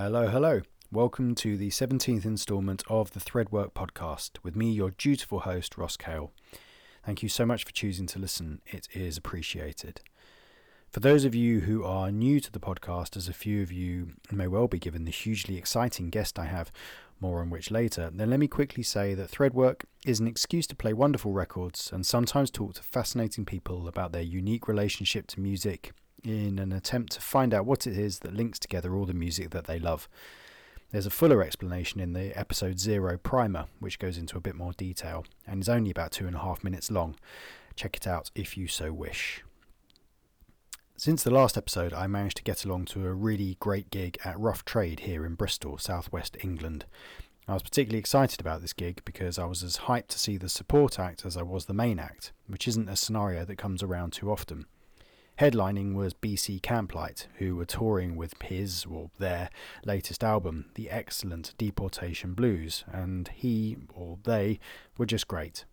Hello, hello. Welcome to the 17th instalment of the Threadwork podcast with me, your dutiful host, Ross Cale. Thank you so much for choosing to listen. It is appreciated. For those of you who are new to the podcast, as a few of you may well be given the hugely exciting guest I have, more on which later, then let me quickly say that Threadwork is an excuse to play wonderful records and sometimes talk to fascinating people about their unique relationship to music in an attempt to find out what it is that links together all the music that they love. There's a fuller explanation in the episode zero primer, which goes into a bit more detail and is only about two and a half minutes long. Check it out if you so wish. Since the last episode, I managed to get along to a really great gig at Rough Trade here in Bristol, southwest England. I was particularly excited about this gig because I was as hyped to see the support act as I was the main act, which isn't a scenario that comes around too often. Headlining was BC Camplight, who were touring with his or their latest album, the excellent Deportation Blues, and he or they were just great.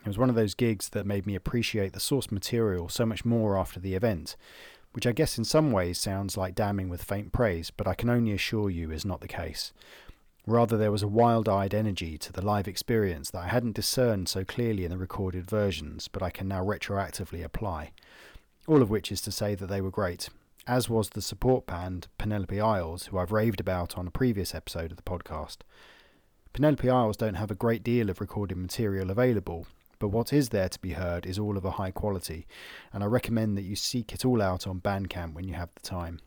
It was one of those gigs that made me appreciate the source material so much more after the event, which I guess in some ways sounds like damning with faint praise, but I can only assure you is not the case. Rather, there was a wild eyed energy to the live experience that I hadn't discerned so clearly in the recorded versions, but I can now retroactively apply all of which is to say that they were great, as was the support band Penelope Isles, who I've raved about on a previous episode of the podcast. Penelope Isles don't have a great deal of recorded material available, but what is there to be heard is all of a high quality, and I recommend that you seek it all out on Bandcamp when you have the time.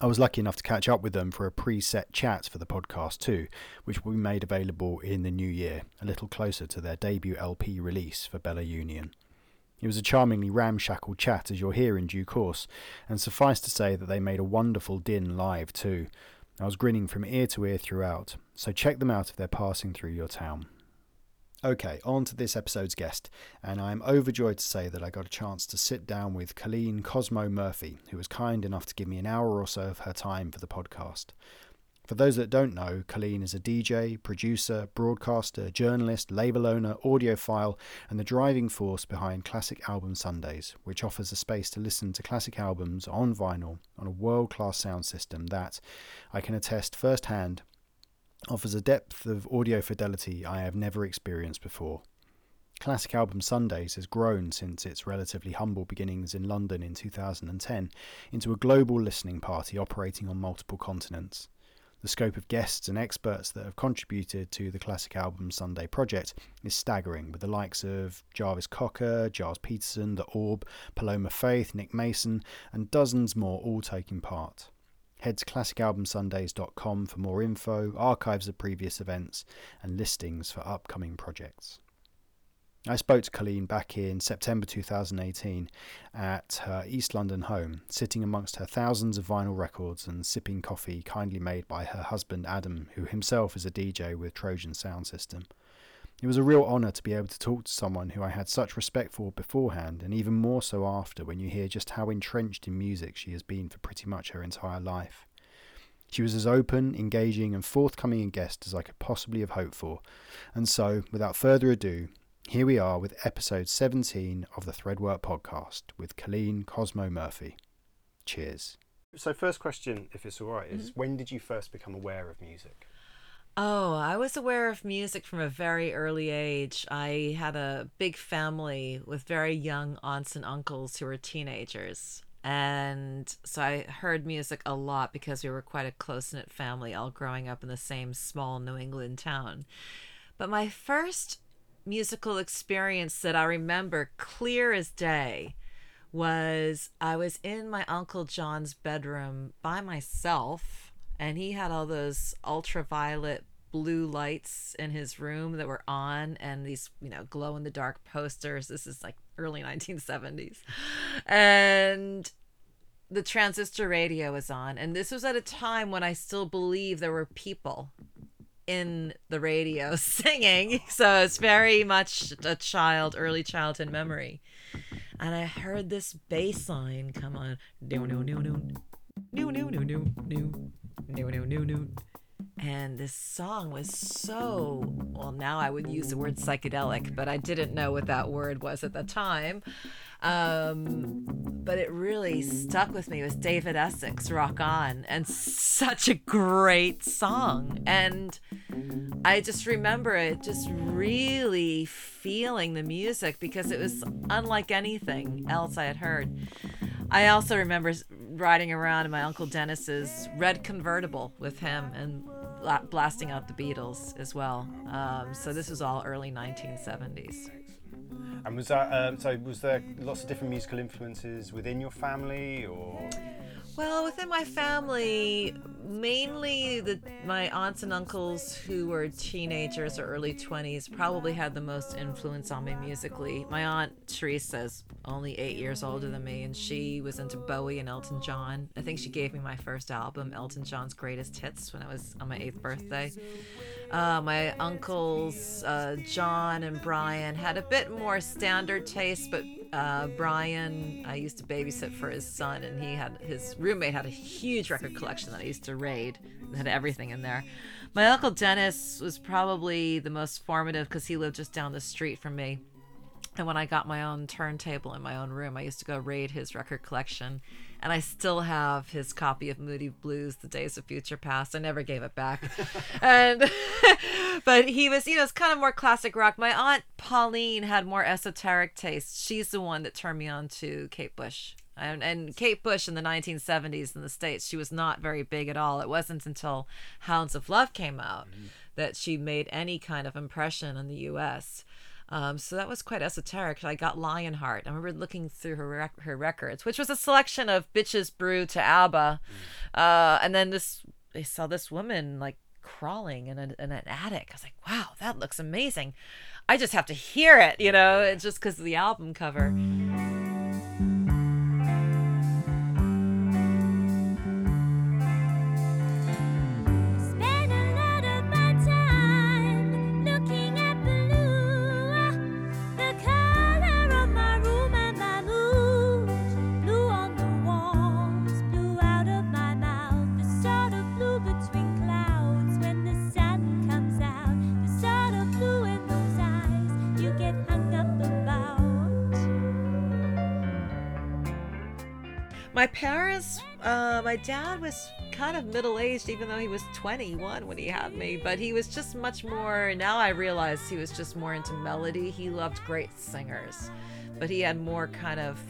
I was lucky enough to catch up with them for a preset chat for the podcast too, which will be made available in the new year, a little closer to their debut LP release for Bella Union. It was a charmingly ramshackle chat, as you'll hear in due course, and suffice to say that they made a wonderful din live too. I was grinning from ear to ear throughout, so check them out if they're passing through your town. Okay, on to this episode's guest, and I am overjoyed to say that I got a chance to sit down with Colleen Cosmo Murphy, who was kind enough to give me an hour or so of her time for the podcast. For those that don't know, Colleen is a DJ, producer, broadcaster, journalist, label owner, audiophile, and the driving force behind Classic Album Sundays, which offers a space to listen to classic albums on vinyl on a world class sound system that, I can attest firsthand, offers a depth of audio fidelity I have never experienced before. Classic Album Sundays has grown since its relatively humble beginnings in London in 2010 into a global listening party operating on multiple continents. The scope of guests and experts that have contributed to the Classic Album Sunday project is staggering, with the likes of Jarvis Cocker, Gilles Peterson, The Orb, Paloma Faith, Nick Mason, and dozens more all taking part. Head to classicalbumsundays.com for more info, archives of previous events, and listings for upcoming projects. I spoke to Colleen back in September 2018 at her East London home, sitting amongst her thousands of vinyl records and sipping coffee kindly made by her husband Adam, who himself is a DJ with Trojan Sound System. It was a real honour to be able to talk to someone who I had such respect for beforehand, and even more so after when you hear just how entrenched in music she has been for pretty much her entire life. She was as open, engaging, and forthcoming a guest as I could possibly have hoped for, and so, without further ado, here we are with episode 17 of the Threadwork podcast with Colleen Cosmo Murphy. Cheers. So, first question, if it's all right, is mm-hmm. when did you first become aware of music? Oh, I was aware of music from a very early age. I had a big family with very young aunts and uncles who were teenagers. And so I heard music a lot because we were quite a close knit family, all growing up in the same small New England town. But my first musical experience that I remember clear as day was I was in my Uncle John's bedroom by myself, and he had all those ultraviolet blue lights in his room that were on, and these, you know, glow in the dark posters. This is like early 1970s. And the transistor radio was on, and this was at a time when I still believe there were people in the radio singing. So it's very much a child, early childhood memory. And I heard this bass line come on. No, no, no, no. No, no, no, no, no. No, no, no, no. And this song was so well now i would use the word psychedelic but i didn't know what that word was at the time um, but it really stuck with me. Was David Essex, Rock On, and such a great song. And I just remember it just really feeling the music because it was unlike anything else I had heard. I also remember riding around in my Uncle Dennis's red convertible with him and blasting out the Beatles as well. Um, so this was all early 1970s. And was that um, so? Was there lots of different musical influences within your family, or? Well, within my family, mainly the my aunts and uncles who were teenagers or early 20s probably had the most influence on me musically. My aunt Teresa is only 8 years older than me and she was into Bowie and Elton John. I think she gave me my first album, Elton John's Greatest Hits, when I was on my 8th birthday. Uh, my uncles, uh, John and Brian, had a bit more standard taste, but uh, Brian, I used to babysit for his son, and he had his roommate had a huge record collection that I used to raid. It had everything in there. My uncle Dennis was probably the most formative because he lived just down the street from me. And when I got my own turntable in my own room, I used to go raid his record collection and I still have his copy of Moody Blues, The Days of Future Passed. I never gave it back. and but he was, you know, it's kind of more classic rock. My aunt Pauline had more esoteric tastes. She's the one that turned me on to Kate Bush. And, and Kate Bush in the 1970s in the States, she was not very big at all. It wasn't until Hounds of Love came out mm-hmm. that she made any kind of impression in the US. Um, so that was quite esoteric. I got Lionheart. I remember looking through her rec- her records, which was a selection of Bitches Brew to ABBA, mm. uh, and then this I saw this woman like crawling in, a, in an attic. I was like, wow, that looks amazing. I just have to hear it, you know, it's just because of the album cover. My dad was kind of middle aged, even though he was 21 when he had me, but he was just much more. Now I realize he was just more into melody. He loved great singers, but he had more kind of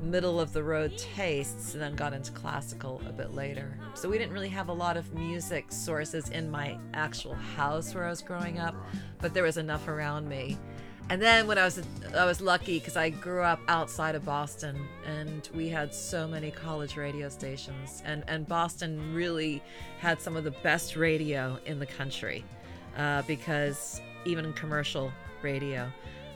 middle of the road tastes and then got into classical a bit later. So we didn't really have a lot of music sources in my actual house where I was growing up, but there was enough around me and then when I was I was lucky because I grew up outside of Boston and we had so many college radio stations and and Boston really had some of the best radio in the country uh, because even commercial radio.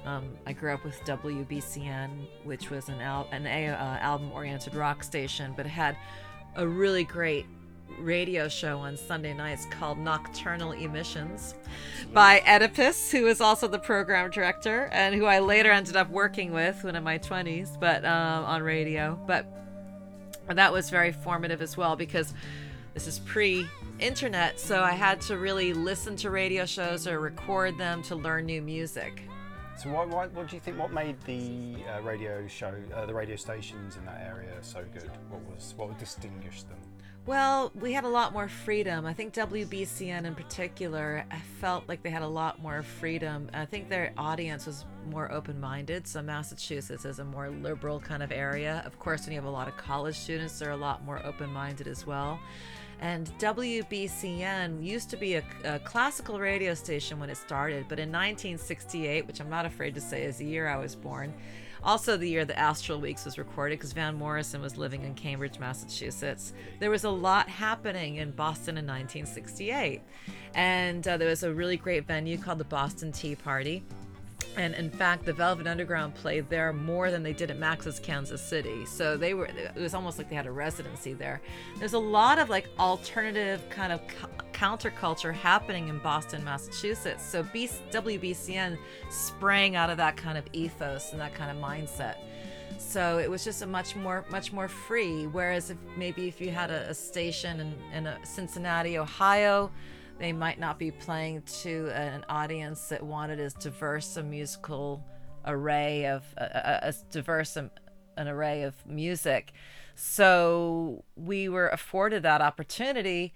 Um, I grew up with WBCN, which was an al- an uh, album oriented rock station, but it had a really great radio show on Sunday nights called Nocturnal Emissions by Oedipus, who is also the program director and who I later ended up working with when in my 20s, but um, on radio. But that was very formative as well because this is pre internet, so I had to really listen to radio shows or record them to learn new music. So, why, why, what do you think? What made the uh, radio show, uh, the radio stations in that area, so good? What was what distinguished them? Well, we had a lot more freedom. I think WBCN in particular, felt like they had a lot more freedom. I think their audience was more open minded. So, Massachusetts is a more liberal kind of area. Of course, when you have a lot of college students, they're a lot more open minded as well. And WBCN used to be a, a, classical radio station when it started, but in 1968, which I'm not afraid to say is the year I was born, also, the year the Astral Weeks was recorded, because Van Morrison was living in Cambridge, Massachusetts. There was a lot happening in Boston in 1968. And uh, there was a really great venue called the Boston Tea Party. And in fact, the Velvet Underground played there more than they did at Max's Kansas City. So they were, it was almost like they had a residency there. There's a lot of like alternative kind of counterculture happening in Boston, Massachusetts. So WBCN sprang out of that kind of ethos and that kind of mindset. So it was just a much more much more free. Whereas if maybe if you had a, a station in, in a Cincinnati, Ohio, they might not be playing to an audience that wanted as diverse a musical array of uh, as diverse an, an array of music. So we were afforded that opportunity.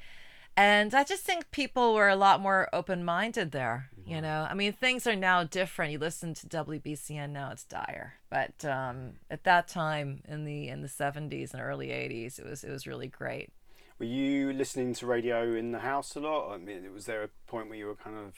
And I just think people were a lot more open minded there. You know, I mean, things are now different. You listen to WBCN now; it's dire. But um, at that time, in the in the seventies and early eighties, it was it was really great. Were you listening to radio in the house a lot? I mean, was there a point where you were kind of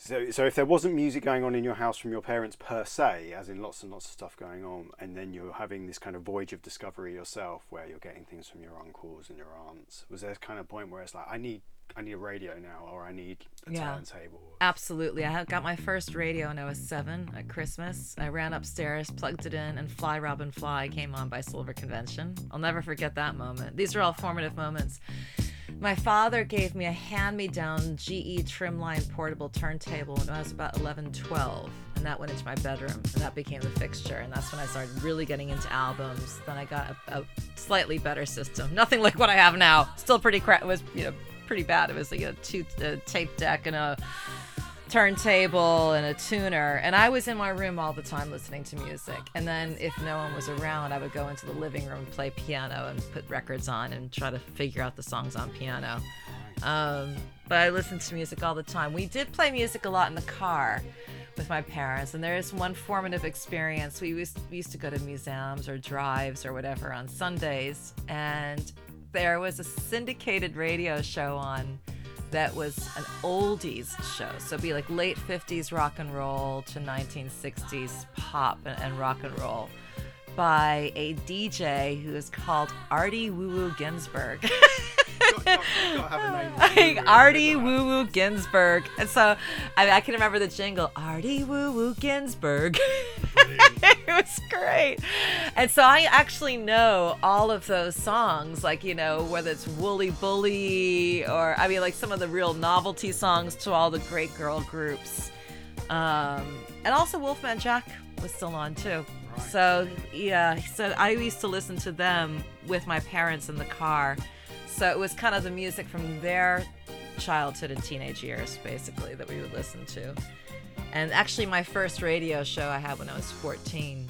so, so if there wasn't music going on in your house from your parents per se, as in lots and lots of stuff going on, and then you're having this kind of voyage of discovery yourself, where you're getting things from your uncles and your aunts, was there a kind of point where it's like, I need, I need a radio now, or I need a yeah, turntable? Absolutely. I got my first radio when I was seven at Christmas. I ran upstairs, plugged it in, and "Fly Robin Fly" came on by Silver Convention. I'll never forget that moment. These are all formative moments. My father gave me a hand me down GE Trimline portable turntable when I was about 11, 12. And that went into my bedroom, and that became the fixture. And that's when I started really getting into albums. Then I got a, a slightly better system. Nothing like what I have now. Still pretty crap. It was, you know, pretty bad. It was like a a tape deck and a turntable and a tuner. And i was in my room all the time listening to music. And then if no one was around i would go into the living room and play piano and put records on and try to figure out the songs on piano. Um, but i listened to music all the time. We did play music a lot in the car with my parents. And there is one formative experience. We used, we used to go to museums or drives or whatever on sundays. And there was a syndicated radio show on that was an oldies show. So it'd be like late 50s rock and roll to 1960s pop and, and rock and roll by a DJ who is called Artie Woo Woo Ginsburg. Artie Woo Woo Ginsburg. And so I, I, can remember the jingle Artie Woo Woo Ginsburg. it was great. And so I actually know all of those songs, like, you know, whether it's Wooly Bully or, I mean, like some of the real novelty songs to all the great girl groups. Um, and also Wolfman Jack was still on too. So, yeah, so I used to listen to them with my parents in the car so it was kind of the music from their childhood and teenage years, basically, that we would listen to. And actually, my first radio show I had when I was 14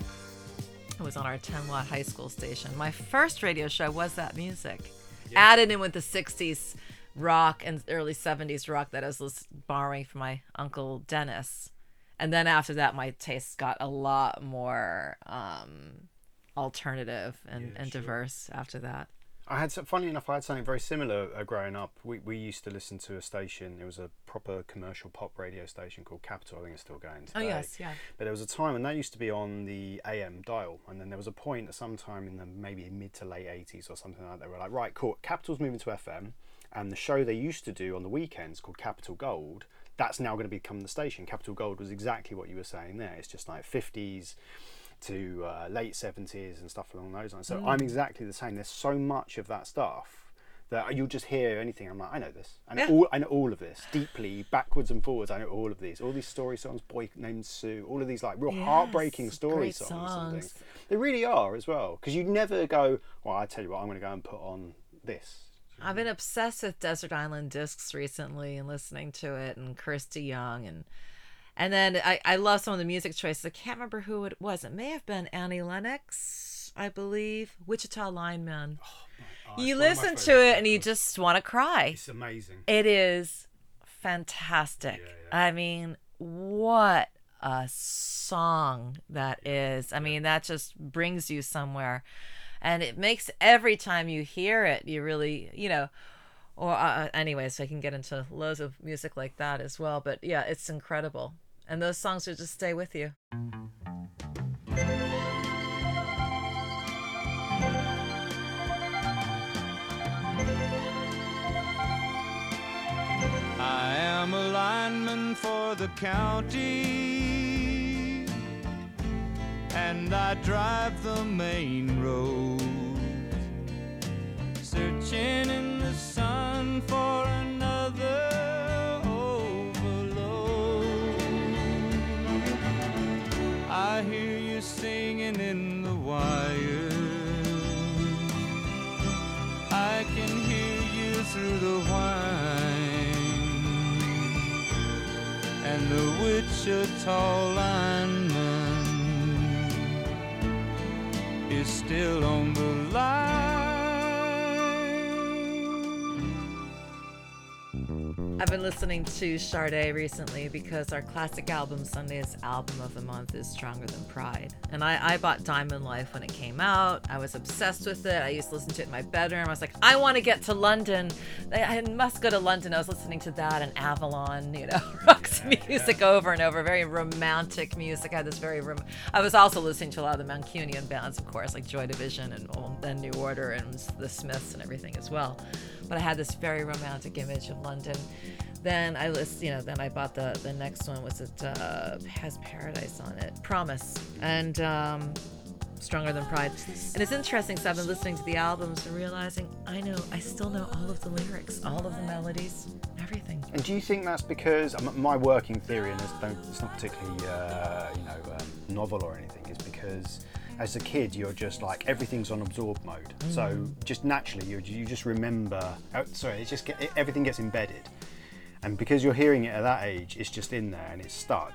it was on our 10 watt high school station. My first radio show was that music, yeah. added in with the 60s rock and early 70s rock that I was borrowing from my uncle Dennis. And then after that, my tastes got a lot more um, alternative and, yeah, and sure. diverse after that. I had, funny enough, I had something very similar uh, growing up. We, we used to listen to a station. It was a proper commercial pop radio station called Capital. I think it's still going today. Oh yes, yeah. But there was a time when that used to be on the AM dial, and then there was a point at some time in the maybe mid to late eighties or something like that. They were like, right, cool. Capital's moving to FM, and the show they used to do on the weekends called Capital Gold. That's now going to become the station. Capital Gold was exactly what you were saying there. It's just like fifties to uh, late 70s and stuff along those lines. So mm. I'm exactly the same. There's so much of that stuff that you'll just hear anything. I'm like, I know this. I know, yeah. all, I know all of this deeply, backwards and forwards. I know all of these. All these story songs, Boy Named Sue, all of these like real yes, heartbreaking story songs. songs. They really are as well. Because you never go, well, I tell you what, I'm going to go and put on this. I've been obsessed with Desert Island Discs recently and listening to it and Kirsty Young and and then I, I love some of the music choices. I can't remember who it was. It may have been Annie Lennox, I believe. Wichita Lineman. Oh, you listen to it and you just want to cry. It's amazing. It is fantastic. Yeah, yeah. I mean, what a song that is. I mean, that just brings you somewhere. And it makes every time you hear it, you really, you know, or uh, anyway, so I can get into loads of music like that as well. But yeah, it's incredible and those songs will just stay with you. I am a lineman for the county, and I drive the main road. Searching in the sun for another overload. I hear you singing in the wire. I can hear you through the whine and the Wichita line still on the I've been listening to Sade recently because our classic album, Sunday's album of the month, is Stronger Than Pride. And I, I bought Diamond Life when it came out. I was obsessed with it. I used to listen to it in my bedroom. I was like, I want to get to London. I, I must go to London. I was listening to that and Avalon, you know, Roxy Music over and over. Very romantic music. I had this very, rom- I was also listening to a lot of the Mancunian bands, of course, like Joy Division and, and New Order and the Smiths and everything as well. But I had this very romantic image of London then I list, you know, then I bought the the next one. Was it uh, has Paradise on it? Promise and um, Stronger Than Pride. And it's interesting. So I've been listening to the albums and realizing I know I still know all of the lyrics, all of the melodies, everything. And do you think that's because um, my working theory, and it's, not particularly uh, you know um, novel or anything, is because as a kid you're just like everything's on absorb mode. So just naturally you you just remember. Oh, sorry, it's just get, it, everything gets embedded, and because you're hearing it at that age, it's just in there and it's stuck.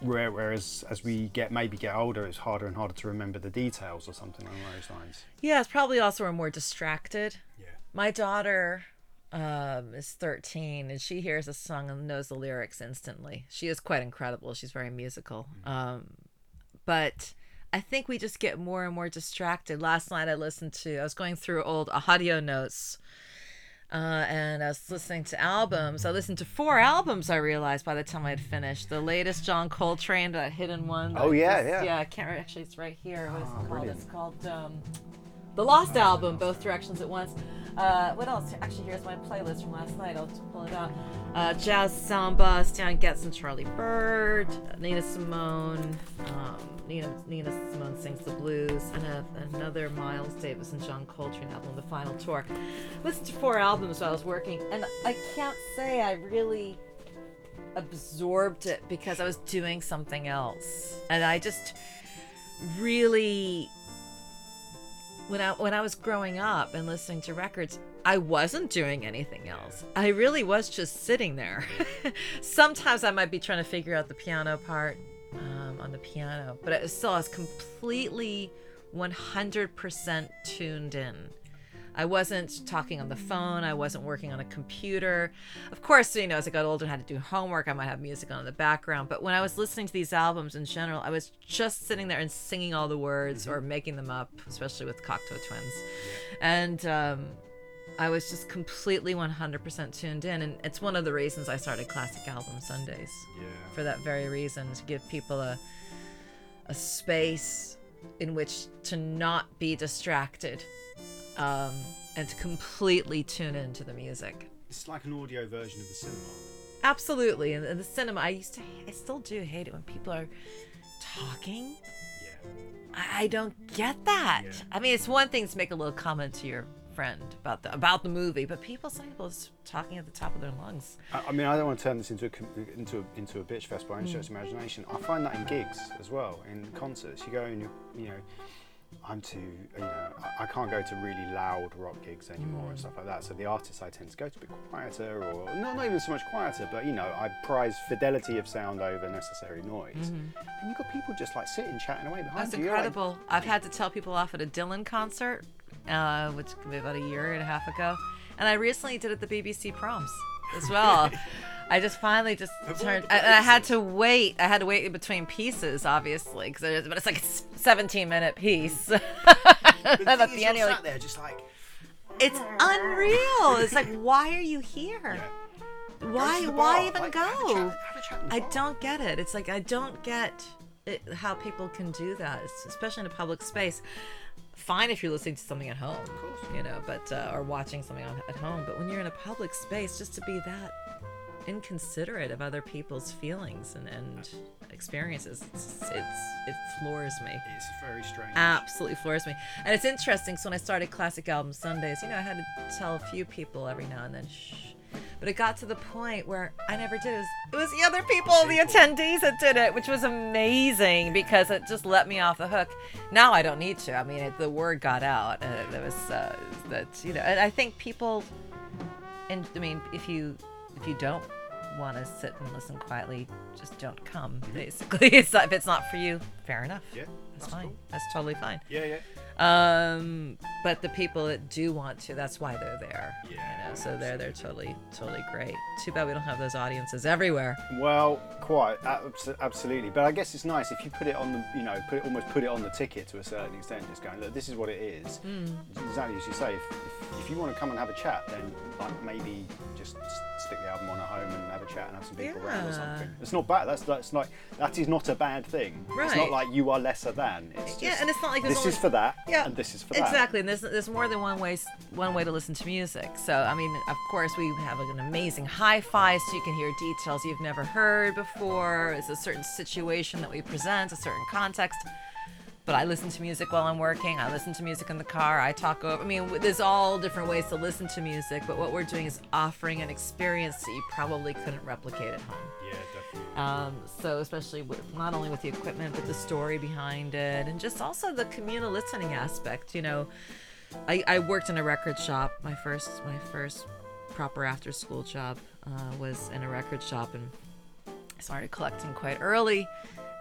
Whereas as we get maybe get older, it's harder and harder to remember the details or something along those lines. Yeah, it's probably also we're more distracted. Yeah. My daughter um, is 13 and she hears a song and knows the lyrics instantly. She is quite incredible. She's very musical. Um, but I think we just get more and more distracted. Last night I listened to, I was going through old audio notes. Uh, and I was listening to albums. I listened to four albums. I realized by the time I had finished the latest John Coltrane, that hidden one. that Oh, yeah, just- yeah. Yeah, I can't. re- Actually, it's right here. What is it called? brilliant. It's called um, the Lost Album, Both Directions at Once. Uh, what else? Actually, here's my playlist from last night. I'll pull it out. Uh, Jazz Samba, Stan Getz and Charlie Byrd, Nina Simone, um, Nina Nina Simone sings the blues, and a, another Miles Davis and John Coltrane album, The Final Tour. Listened to four albums while I was working, and I can't say I really absorbed it because I was doing something else, and I just really when I when I was growing up and listening to records, I wasn't doing anything else. I really was just sitting there. Sometimes I might be trying to figure out the piano part um, on the piano, but it still I was completely 100% tuned in. I wasn't talking on the phone. I wasn't working on a computer. Of course, you know, as I got older and had to do homework, I might have music on in the background. But when I was listening to these albums in general, I was just sitting there and singing all the words or making them up, especially with Cocteau Twins. And um, I was just completely 100% tuned in. And it's one of the reasons I started Classic Album Sundays Yeah. for that very reason to give people a a space in which to not be distracted um, and to completely tune into the music. It's like an audio version of the cinema. Absolutely, and, and the cinema. I used to, I still do hate it when people are talking. Yeah. I, I don't get that. Yeah. I mean, it's one thing to make a little comment to your friend about the about the movie, but people, some people is talking at the top of their lungs. I, I mean, I don't want to turn this into a into a, into a bitch fest by any stretch of imagination. I find that in gigs as well, in concerts. You go and you you know, I'm too you know, I, I can't go to really loud rock gigs anymore and stuff like that. So the artists I tend to go to be quieter, or not not even so much quieter, but you know, I prize fidelity of sound over necessary noise. And you've got people just like sitting chatting away behind That's you. You're like, incredible. I've had to tell people off at a Dylan concert, uh, which could be about a year and a half ago, and I recently did it at the BBC Proms as well. I just finally just turned, and I had to wait. I had to wait in between pieces, obviously, because it is, but it's like a 17 minute piece. And at the end, like, there just like. it's unreal. It's like, why are you here? Yeah. Why? Go to the Why even like, go? Have a chat, have a I don't get it. It's like I don't get it, how people can do that, it's- especially in a public space. Fine if you're listening to something at home, you know, but uh, or watching something on, at home. But when you're in a public space, just to be that inconsiderate of other people's feelings and, and experiences, it's, it's it floors me It's very strange. absolutely floors me. And it's interesting. So when I started Classic Album Sundays, you know, I had to tell a few people every now and then, shh. But it got to the point where I never did. It was, it was the other people, the attendees that did it, which was amazing because it just let me off the hook. Now I don't need to. I mean, it, the word got out. And it was uh, that you know, and I think people. And I mean, if you if you don't want to sit and listen quietly, just don't come. Basically, it's not, if it's not for you, fair enough. Yeah, that's, that's fine. cool. That's totally fine. Yeah, yeah. Um, but the people that do want to, that's why they're there. Yeah, You know, so they're they're totally totally great. Too bad we don't have those audiences everywhere. Well, quite absolutely. But I guess it's nice if you put it on the, you know, put it almost put it on the ticket to a certain extent. Just going, look, this is what it is. Exactly as you say. If, if, if you want to come and have a chat, then like maybe just stick the album on at home and have a chat and have some people around or something. It's not bad. That's that's like that is not a bad thing. Right. It's not like you are lesser than. It's just, Yeah, and it's not like this only- is for that. Yeah, and this is for that. Exactly, and there's there's more than one way one way to listen to music. So I mean, of course, we have an amazing hi-fi, so you can hear details you've never heard before. It's a certain situation that we present, a certain context. But I listen to music while I'm working. I listen to music in the car. I talk over. I mean, there's all different ways to listen to music. But what we're doing is offering an experience that you probably couldn't replicate at home. Yeah, definitely. Um, so especially with not only with the equipment but the story behind it and just also the communal listening aspect you know I, I worked in a record shop my first my first proper after school job uh, was in a record shop and I started collecting quite early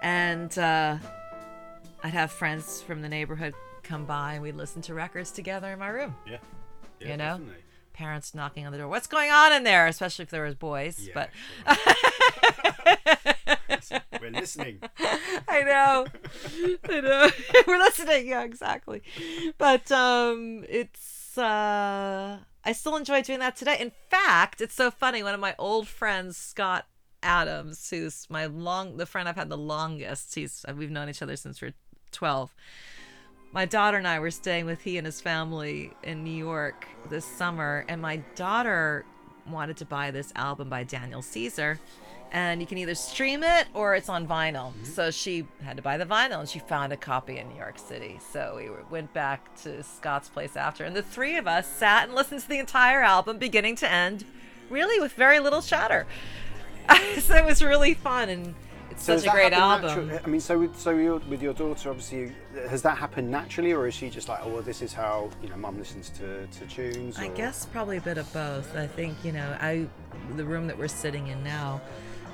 and uh, I'd have friends from the neighborhood come by and we'd listen to records together in my room Yeah. You know? parents knocking on the door what's going on in there especially if there was boys Yeah, but we're listening. I know. I know. We're listening. Yeah, exactly. But um it's uh I still enjoy doing that today. In fact, it's so funny. One of my old friends, Scott Adams, who's my long the friend I've had the longest. He's we've known each other since we're 12. My daughter and I were staying with he and his family in New York this summer, and my daughter wanted to buy this album by Daniel Caesar. And you can either stream it or it's on vinyl. Mm-hmm. So she had to buy the vinyl and she found a copy in New York City. So we went back to Scott's place after, and the three of us sat and listened to the entire album, beginning to end, really with very little chatter. so it was really fun, and So such a great album. natu- I mean, so with, so you're, with your daughter, obviously, has that happened naturally, or is she just like, oh, well, this is how you know, mum listens to, to tunes? I guess probably a bit of both. I think you know, I the room that we're sitting in now.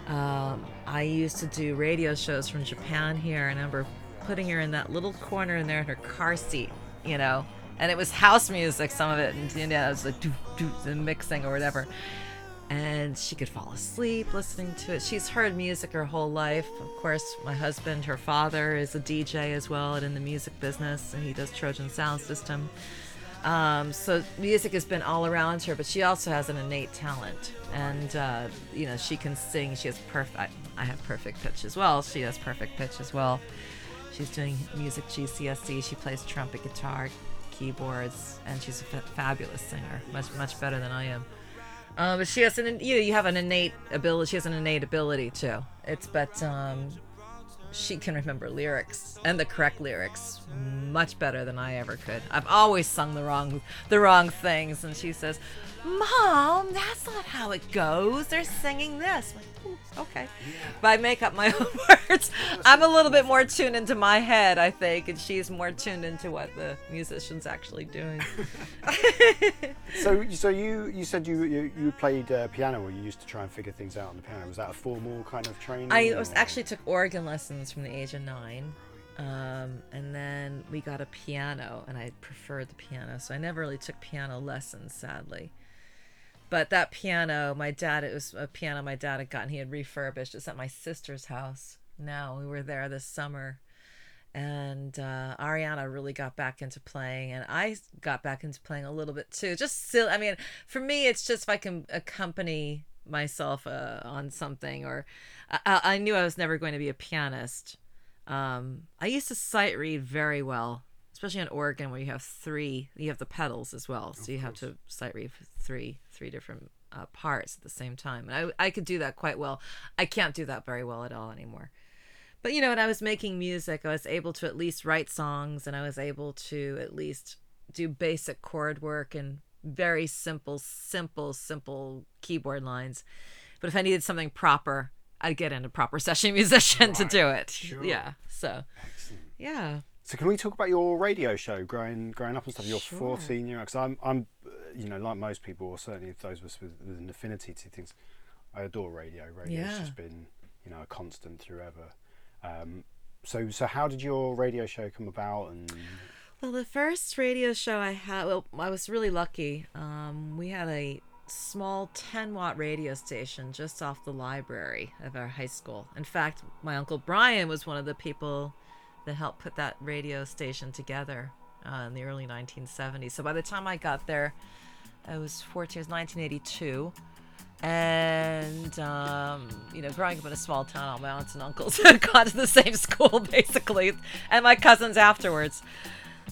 Um, I used to do radio shows from Japan here. and I remember putting her in that little corner in there in her car seat, you know, and it was house music, some of it, and you know, it was like doo, doo, the mixing or whatever. And she could fall asleep listening to it. She's heard music her whole life. Of course, my husband, her father, is a DJ as well and in the music business, and he does Trojan Sound System. Um, so music has been all around her, but she also has an innate talent, and uh, you know she can sing. She has perfect. I, have perfect pitch as well. She has perfect pitch as well. She's doing music GCSE. She plays trumpet, guitar, keyboards, and she's a fabulous singer. Much much better than I am. Um, but she has an you know you have an innate ability. She has an innate ability too. It's but um, she can remember lyrics and the correct lyrics much better than I ever could. I've always sung the wrong the wrong things, and she says, "Mom, that's not how it goes. They're singing this." Like, "Ooh, okay, but I make up my own words. I'm a little bit more tuned into my head, I think, and she's more tuned into what the musician's actually doing. So, so you you said you you, you played uh, piano, or you used to try and figure things out on the piano. Was that a formal kind of training? I was actually took organ lessons from the age of nine. Um, and then we got a piano, and I preferred the piano, so I never really took piano lessons, sadly. But that piano, my dad, it was a piano my dad had gotten. He had refurbished. It's at my sister's house. Now we were there this summer, and uh, Ariana really got back into playing, and I got back into playing a little bit too. Just still, I mean, for me, it's just if I can accompany myself uh, on something, or I, I knew I was never going to be a pianist. Um, I used to sight read very well, especially on organ where you have three, you have the pedals as well, so you have to sight read three, three different uh, parts at the same time, and I, I could do that quite well. I can't do that very well at all anymore. But you know, when I was making music, I was able to at least write songs, and I was able to at least do basic chord work and very simple, simple, simple keyboard lines. But if I needed something proper, I'd get in a proper session musician to do it. sure. Yeah. So, Excellent. yeah. So can we talk about your radio show, growing growing up and stuff? You're 14 year because I'm I'm you know like most people, or certainly those of us with, with an affinity to things. I adore radio. Radio's Yeah. just been you know a constant through ever. Um, so so how did your radio show come about? And Well, the first radio show I had, well, I was really lucky. Um, we had a small 10 watt radio station just off the library of our high school. In fact, my uncle Brian was one of the people that helped put that radio station together uh, in the early 1970s. So by the time I got there, I was 14, it was 1982. And, um, you know, growing up in a small town, all my aunts and uncles gone to the same school, basically, and my cousins afterwards.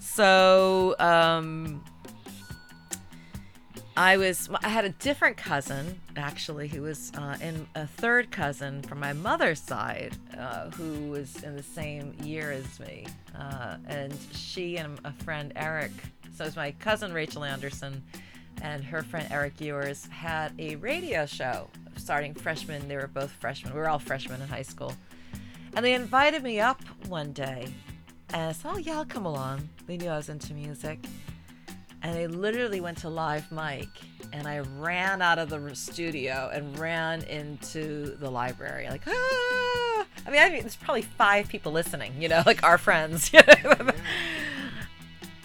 So, um, I was, I had a different cousin, actually, who was uh, in a third cousin from my mother's side, uh, who was in the same year as me. Uh, and she and a friend, Eric, so it was my cousin Rachel Anderson and her friend Eric Ewers had a radio show starting freshman. They were both freshmen. We were all freshmen in high school. And they invited me up one day. And I said, Oh, yeah, I'll come along. They knew I was into music. And they literally went to live mic. And I ran out of the studio and ran into the library. Like, ah! I mean, I mean, there's probably five people listening, you know, like our friends.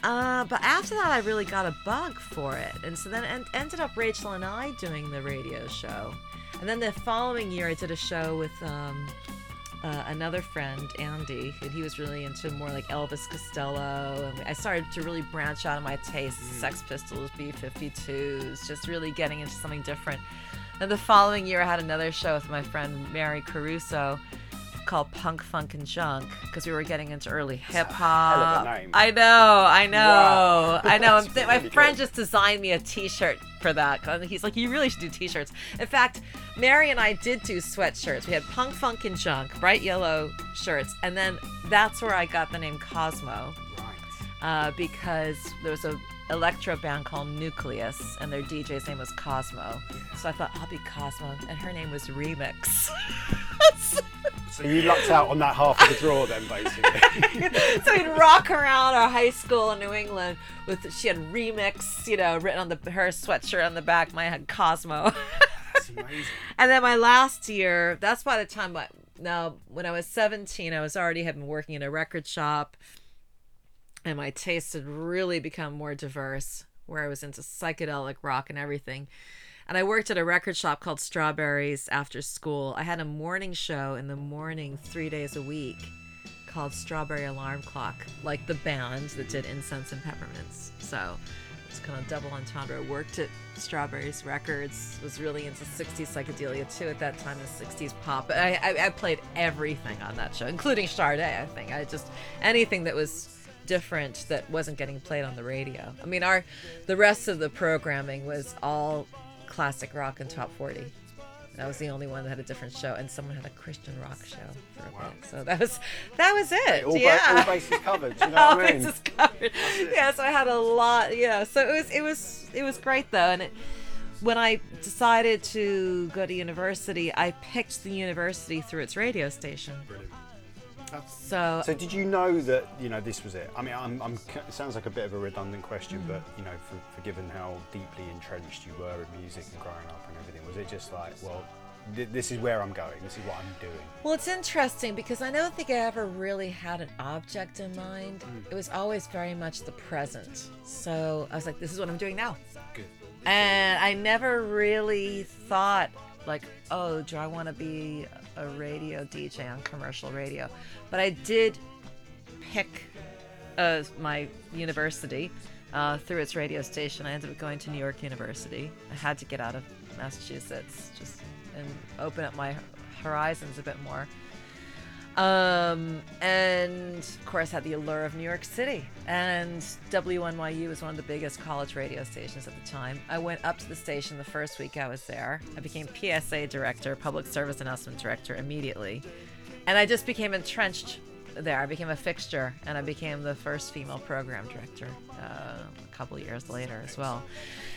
Uh, but after that, I really got a bug for it, and so then en- ended up Rachel and I doing the radio show, and then the following year I did a show with um, uh, another friend, Andy, and he was really into more like Elvis Costello, and I started to really branch out of my tastes, Sex Pistols, B-52s, just really getting into something different. Then the following year, I had another show with my friend Mary Caruso called Punk Funk and Junk because we were getting into early hip hop. I know, I know, Wow. I know. That's And my really friend good. just designed me a T-shirt for that. He's like, "You really should do T-shirts." In fact, Mary and I did do sweatshirts. We had Punk Funk and Junk, bright yellow shirts, and then that's where I got the name Cosmo right. uh, because there was a electro band called Newcleus, and their DJ's name was Cosmo. So I thought I'll be Cosmo, and her name was Remix. So you lucked out on that half of the draw then, basically. so we'd rock around our high school in New England with she had remix, you know, written on the her sweatshirt on the back. Mine had Cosmo. That's amazing. and then my last year, that's by the time I now when I was 17, I was already had been working in a record shop, and my taste had really become more diverse. Where I was into psychedelic rock and everything. And I worked at a record shop called Strawberries after school. I had a morning show in the morning three days a week called Strawberry Alarm Clock, like the band that did Incense and Peppermints. So it's kind of double entendre. I worked at Strawberries Records, was really into 60s psychedelia too at that time, the 60s pop. I, I, I played everything on that show, including Sade, I think. I just, anything that was different that wasn't getting played on the radio. I mean, our, the rest of the programming was all classic rock and top 40. That was the only one that had a different show, and someone had a Christian rock show for a Wow. bit. So that was that was it. All, ba- yeah, all bases covered. You know all what I mean? bases covered. Yeah, so I had a lot. Yeah, so it was it was it was great though, and it, when I decided to go to university, I picked the university through its radio station. Brilliant. So, So did you know that you know this was it? I mean, I'm, I'm, it sounds like a bit of a redundant question, but you know, for, for given how deeply entrenched you were in music and growing up and everything, was it just like, well, th- this is where I'm going, this is what I'm doing? well, it's interesting because I don't think I ever really had an object in mind. Mm. It was always very much the present. So I was like, this is what I'm doing now. Good. And I never really thought, like, oh, do I want to be a radio DJ on commercial radio? But I did pick uh, my university uh, through its radio station. I ended up going to New York University. I had to get out of Massachusetts just and open up my horizons a bit more. Um, and of course, had the allure of New York City. And WNYU was one of the biggest college radio stations at the time. I went up to the station the first week I was there. I became PSA director, public service announcement director, immediately. And I just became entrenched there. I became a fixture, and I became the first female program director uh, a couple years later as well.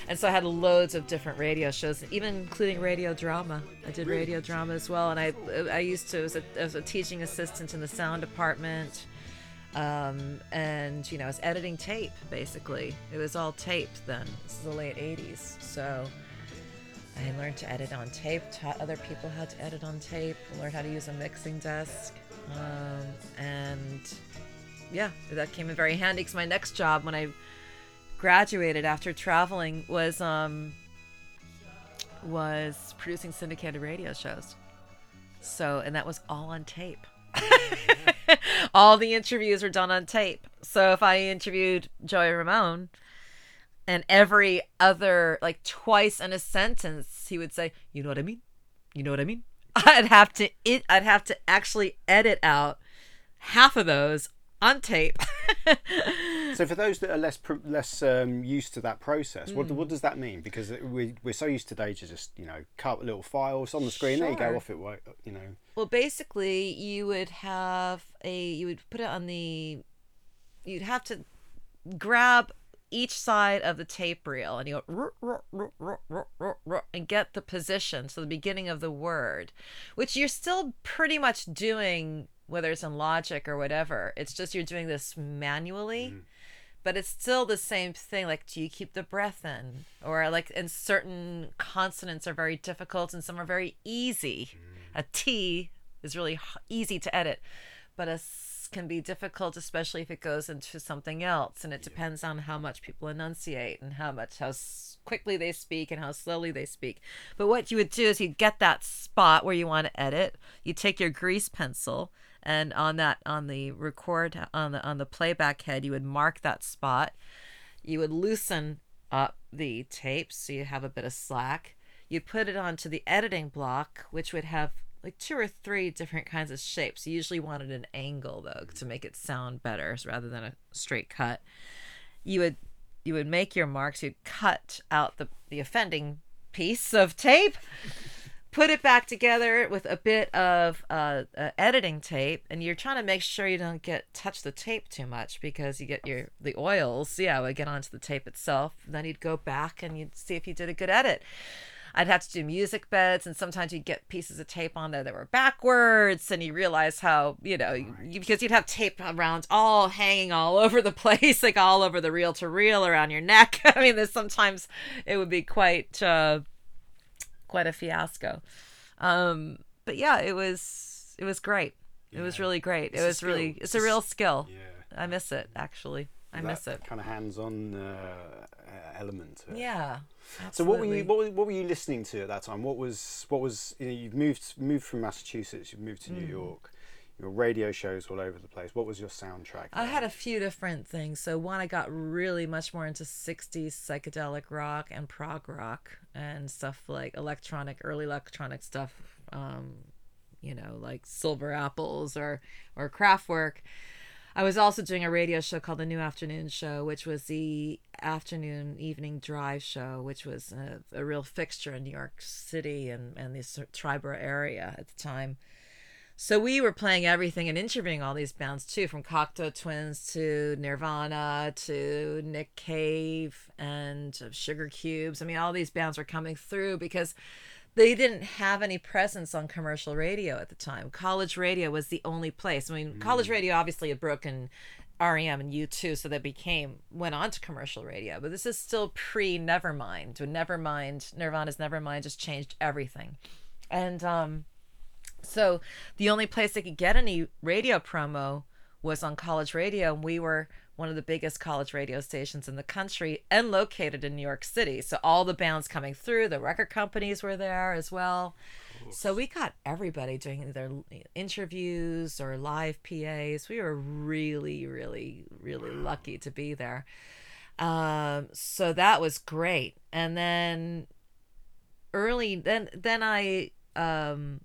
And so I had loads of different radio shows, even including radio drama. I did radio drama as well, and I I used to as a, as a teaching assistant in the sound department, um, and you know I was editing tape basically. It was all tape then. This is the late '80s, so I learned to edit on tape, taught other people how to edit on tape, learned how to use a mixing desk. Um, and yeah, that came in very handy because my next job when I graduated after traveling was um, was producing syndicated radio shows. So, and that was all on tape. all the interviews were done on tape. So if I interviewed Joey Ramone, and every other like twice in a sentence he would say, "You know what I mean? You know what I mean?" I'd have to it. I'd have to actually edit out half of those on tape. So for those that are less less um, used to that process, what, Hmm. what does that mean? Because we we're so used today to just you know cut little files on the screen. There you go, off it. You know. Well, basically, you would have a you would put it on the you'd have to grab each side of the tape reel and you go and get the position so the beginning of the word which you're still pretty much doing whether it's in logic or whatever. It's just you're doing this manually mm-hmm. but it's still the same thing like do you keep the breath in? Or like and certain consonants are very difficult and some are very easy. Mm. A t is really easy to edit but a can be difficult especially if it goes into something else and it depends on how much people enunciate and how much how quickly they speak and how slowly they speak. But what you would do is you'd get that spot where you want to edit you take your grease pencil and on that on the record on the on the playback head you would mark that spot. You would loosen up the tape so you have a bit of slack. You'd put it onto the editing block which would have like two or three different kinds of shapes. You usually wanted an angle though to make it sound better rather than a straight cut. You would you would make your marks you'd cut out the the offending piece of tape put it back together with a bit of uh, uh, editing tape and you're trying to make sure you don't get touch the tape too much because you get your the oils yeah would get onto the tape itself. Then you'd go back and you'd see if you did a good edit I'd have to do music beds, and sometimes you'd get pieces of tape on there that were backwards, and you realize how you know you, because you'd have tape around all hanging all over the place, like all over the reel to reel around your neck. I mean, there's sometimes it would be quite uh, quite a fiasco. Um, but yeah, it was it was great. It was really great. It's it was really it's a real skill. Yeah. I miss it actually. I miss it. kind of hands-on uh, uh, element. Yeah. So what were you what, were- what were you listening to at that time? What was what was you know you've moved moved from Massachusetts, you've moved to Mm. New York, your radio shows all over the place. What was your soundtrack? I had a few different things. So one, I got really much more into '60s psychedelic rock and prog rock and stuff like electronic, early electronic stuff. Um, you know, like Silver Apples or or Kraftwerk. I was also doing a radio show called the New Afternoon Show, which was the afternoon evening drive show, which was a, a real fixture in New York City and and the Triborough area at the time. So we were playing everything and interviewing all these bands too, from Cocteau Twins to Nirvana to Nick Cave and uh, Sugar Cubes. I mean, all these bands were coming through because they didn't have any presence on commercial radio at the time. College radio was the only place. I mean, college radio obviously had broken REM and U2, so that became went on to commercial radio. But this is still pre Nevermind. When Nevermind, Nirvana's Nevermind just changed everything. And um so the only place they could get any radio promo was on college radio, and we were one of the biggest college radio stations in the country and located in New York City. So all the bands coming through, the record companies were there as well. So we got everybody doing their interviews or live PAs. We were really, really, really lucky to be there. Um, so that was great. And then early, then then I um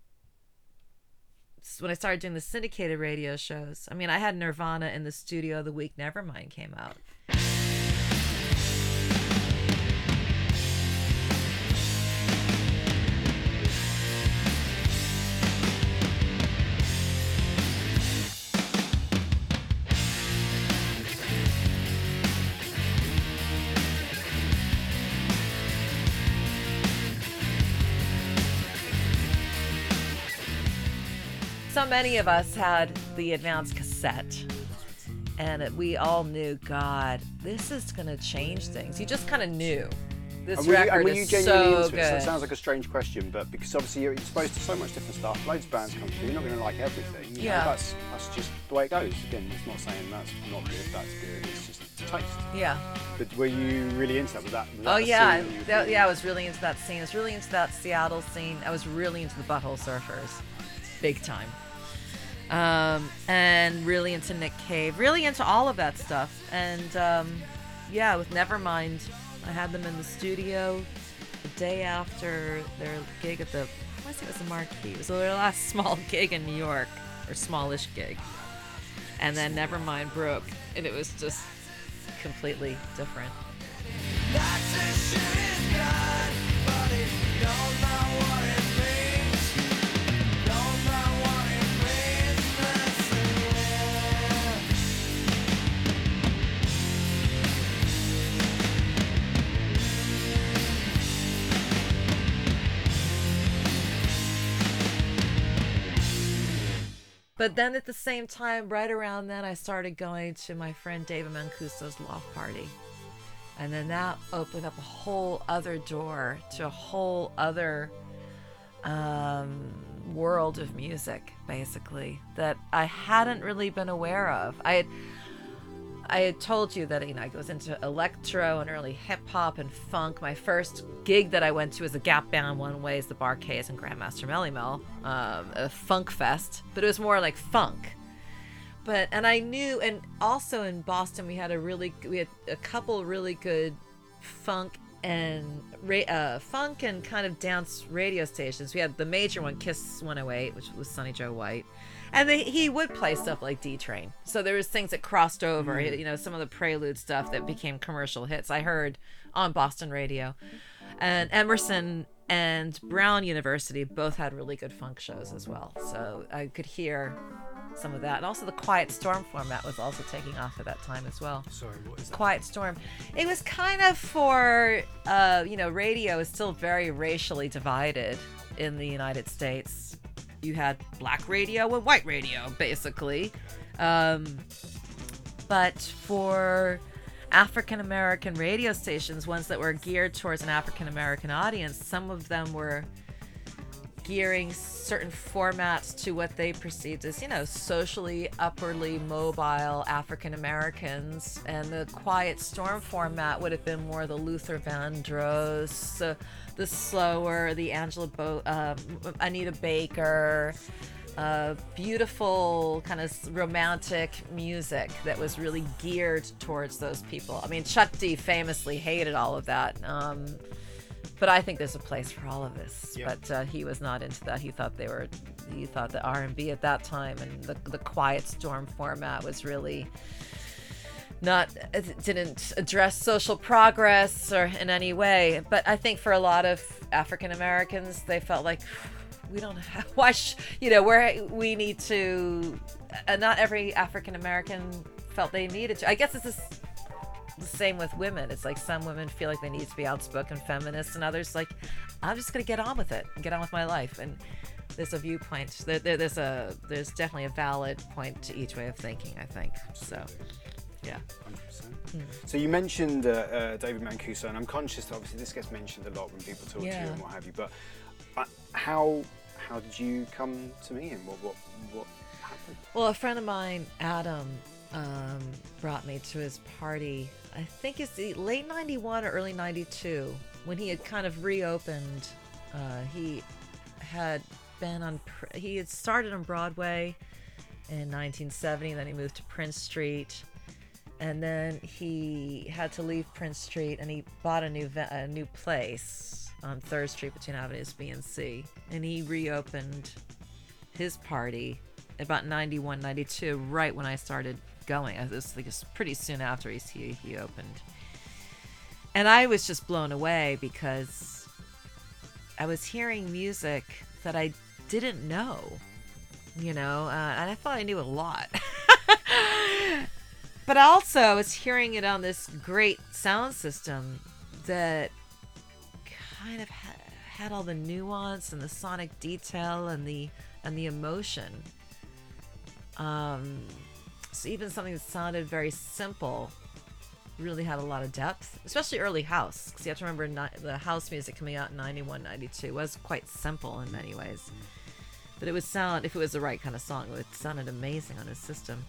when I started doing the syndicated radio shows. I mean, I had Nirvana in the studio the week Nevermind came out. Many of us had the advanced cassette, and we all knew, God, this is going to change things. You just kind of knew This And were you, record and were you is genuinely so into it? So it sounds like a strange question, but because obviously you're exposed to so much different stuff, loads of bands come through, you're not going to like everything. You know, Yeah. that's, that's just the way it goes. Again, it's not saying that's not good, that's good, it's just taste. yeah. But were you really into that? Was that, was that Oh yeah, that, yeah. I was really into that scene. I was really into that Seattle scene. I was really into the Butthole Surfers, big time. Um, and really into Nick Cave, really into all of that stuff. And um, yeah, with Nevermind, I had them in the studio the day after their gig at the. I want to say it was the Marquee. It was their last small gig in New York, or smallish gig. And then Nevermind broke, and it was just completely different. But then at the same time, right around then, I started going to my friend David Mancuso's loft party. And then that opened up a whole other door to a whole other um, world of music, basically, that I hadn't really been aware of. I had, I had told you that you know I was into electro and early hip hop and funk. My first gig that I went to was a Gap Band One way, Ways, the Bar Bar-Kays and Grandmaster Melle Mel, um, a funk fest, but it was more like funk. But and I knew, and also in Boston we had a really we had a couple really good funk and ra- uh, funk and kind of dance radio stations. We had the major one, Kiss 108, which was Sunny Joe White, and they, he would play stuff like D Train. So there was things that crossed over. You know, some of the Prelude stuff that became commercial hits. I heard on Boston radio, and Emerson and Brown University both had really good funk shows as well. So I could hear some of that, and also the Quiet Storm format was also taking off at that time as well. Sorry, what is that? Quiet Storm. It was kind of for, uh, you know, radio is still very racially divided in the United States. You had black radio and white radio, basically. Um, but for African American radio stations, ones that were geared towards an African American audience, some of them were gearing certain formats to what they perceived as, you know, socially upwardly mobile African Americans. And the Quiet Storm format would have been more the Luther Vandross, uh, the slower, the Angela Bo- uh, Anita Baker. Uh, beautiful kind of romantic music that was really geared towards those people. I mean, Chuck D famously hated all of that. Um, but I think there's a place for all of this. But uh, he was not into that. He thought they were, he thought the R&B at that time and the the Quiet Storm format was really not didn't address social progress or in any way. But I think for a lot of African Americans, they felt like we don't have why sh- you know where we need to. Uh, not every African American felt they needed to. I guess it's this the same with women. It's like some women feel like they need to be outspoken feminists, and others like, I'm just gonna get on with it and get on with my life. And there's a viewpoint. There, there, there's a there's definitely a valid point to each way of thinking. I think so. Yeah. 100%. So you mentioned uh, uh, David Mancuso, and I'm conscious that obviously this gets mentioned a lot when people talk to you and what have you. But uh, how how did you come to me, and what what what happened? Well, a friend of mine, Adam, um, brought me to his party. I think it's the late '91 or early '92 when he had kind of reopened. Uh, he had been on. He had started on Broadway in 1970. Then he moved to Prince Street, and then he had to leave Prince Street, and he bought a new a new place on Third Street between Avenues B and C, and he reopened his party about 91 92 right when i started going. It was like it's pretty soon after he, he, opened. And i was just blown away because i was hearing music that i didn't know you know uh, and i thought i knew a lot. But also i was hearing it on this great sound system that kind of ha- had all the nuance and the sonic detail and the and the emotion. Um, so even something that sounded very simple really had a lot of depth, especially early house. Because you have to remember the house music coming out in 91, 92 was quite simple in many ways. But it would sound, if it was the right kind of song, it sounded amazing on his system.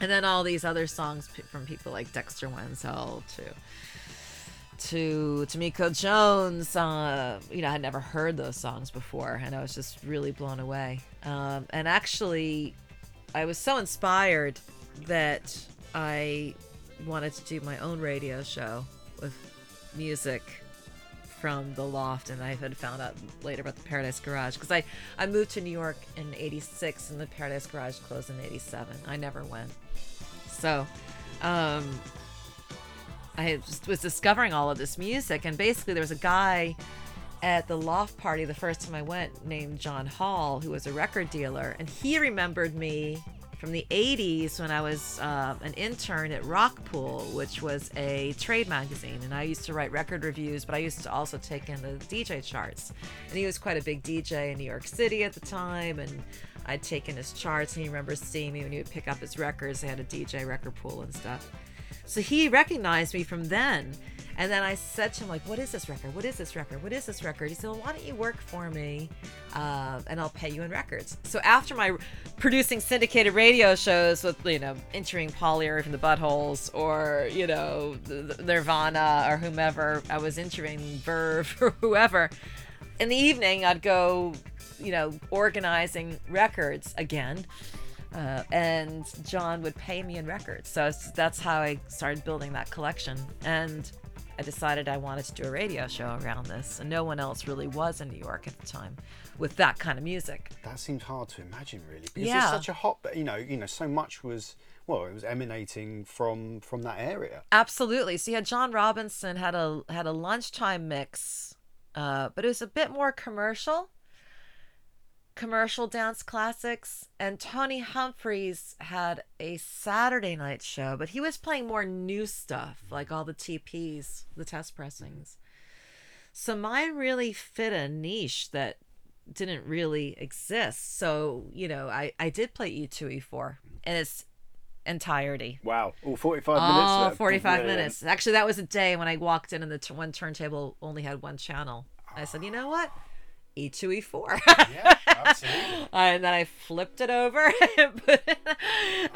And then all these other songs from people like Dexter Wansel to to Tamiko Jones. Uh, you know, I had never heard those songs before, and I was just really blown away. Um, and actually, I was so inspired that I wanted to do my own radio show with music from the loft and i had found out later about the paradise garage because I, I moved to new york in 86 and the paradise garage closed in 87 i never went. So um, I just was discovering all of this music, and basically there was a guy at the loft party the first time I went named John Hall, who was a record dealer, and he remembered me from the 80s when I was uh, an intern at Rockpool, which was a trade magazine, and I used to write record reviews, but I used to also take in the DJ charts. And he was quite a big DJ in New York City at the time, and I'd taken his charts, and he remembers seeing me when he would pick up his records. They had a DJ record pool and stuff. So he recognized me from then. And then I said to him, like, what is this record? What is this record? What is this record? He said, well, why don't you work for me uh, and I'll pay you in records. So after my producing syndicated radio shows with, you know, entering Polyarif and the Buttholes or, you know, Nirvana or whomever, I was entering Verve or whoever. In the evening, I'd go, you know, organizing records again uh, and John would pay me in records. So that's how I started building that collection. And I decided I wanted to do a radio show around this, and no one else really was in New York at the time with that kind of music. That seems hard to imagine, really, because Yeah. it's such a hot. You know, you know, so much was well, it was emanating from from that area. Absolutely. So you had John Robinson had a had a lunchtime mix, uh, but it was a bit more commercial. Commercial dance classics, and Tony Humphries had a Saturday night show, but he was playing more new stuff, like all the TPs, the test pressings. So mine really fit a niche that didn't really exist. So you know, I I did play E two E four in its entirety. Wow, all forty-five Oh, minutes. there. 45 Brilliant. minutes. Actually, that was a day when I walked in and the t- one turntable only had one channel. I said, you know what? E E2, E4. Yeah, absolutely. and then I flipped it over. and put it-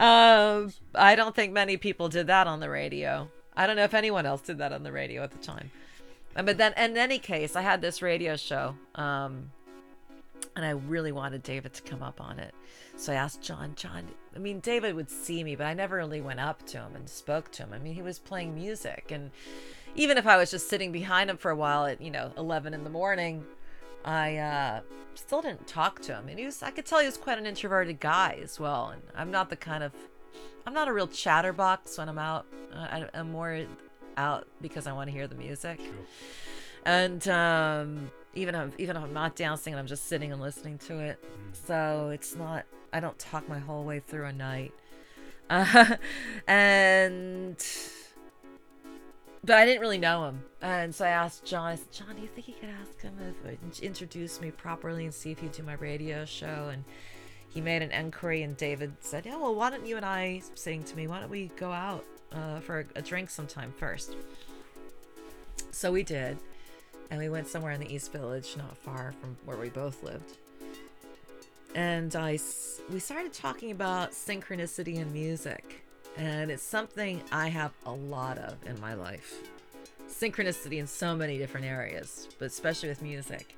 um, I don't think many people did that on the radio. I don't know if anyone else did that on the radio at the time. But then, in any case, I had this radio show, um, and I really wanted David to come up on it. So I asked John, John, I mean, David would see me, but I never really went up to him and spoke to him. I mean, he was playing music. And even if I was just sitting behind him for a while at, you know, 11 in the morning, I uh, still didn't talk to him. And he was, I could tell he was quite an introverted guy as well. And I'm not the kind of, I'm not a real chatterbox when I'm out. I, I'm more out because I want to hear the music. And um, even if, even if I'm not dancing and I'm just sitting and listening to it, so it's not. I don't talk my whole way through a night. Uh, and but I didn't really know him, and so I asked John. I said, "John, do you think you could ask him if introduce me properly and see if he'd do my radio show?" And he made an inquiry, and David said, "Yeah, well, why don't you and I, saying to me, why don't we go out uh, for a, a drink sometime first? So we did, and we went somewhere in the East Village, not far from where we both lived. And I, we started talking about synchronicity in music, and it's something I have a lot of in my life. Synchronicity in so many different areas, but especially with music.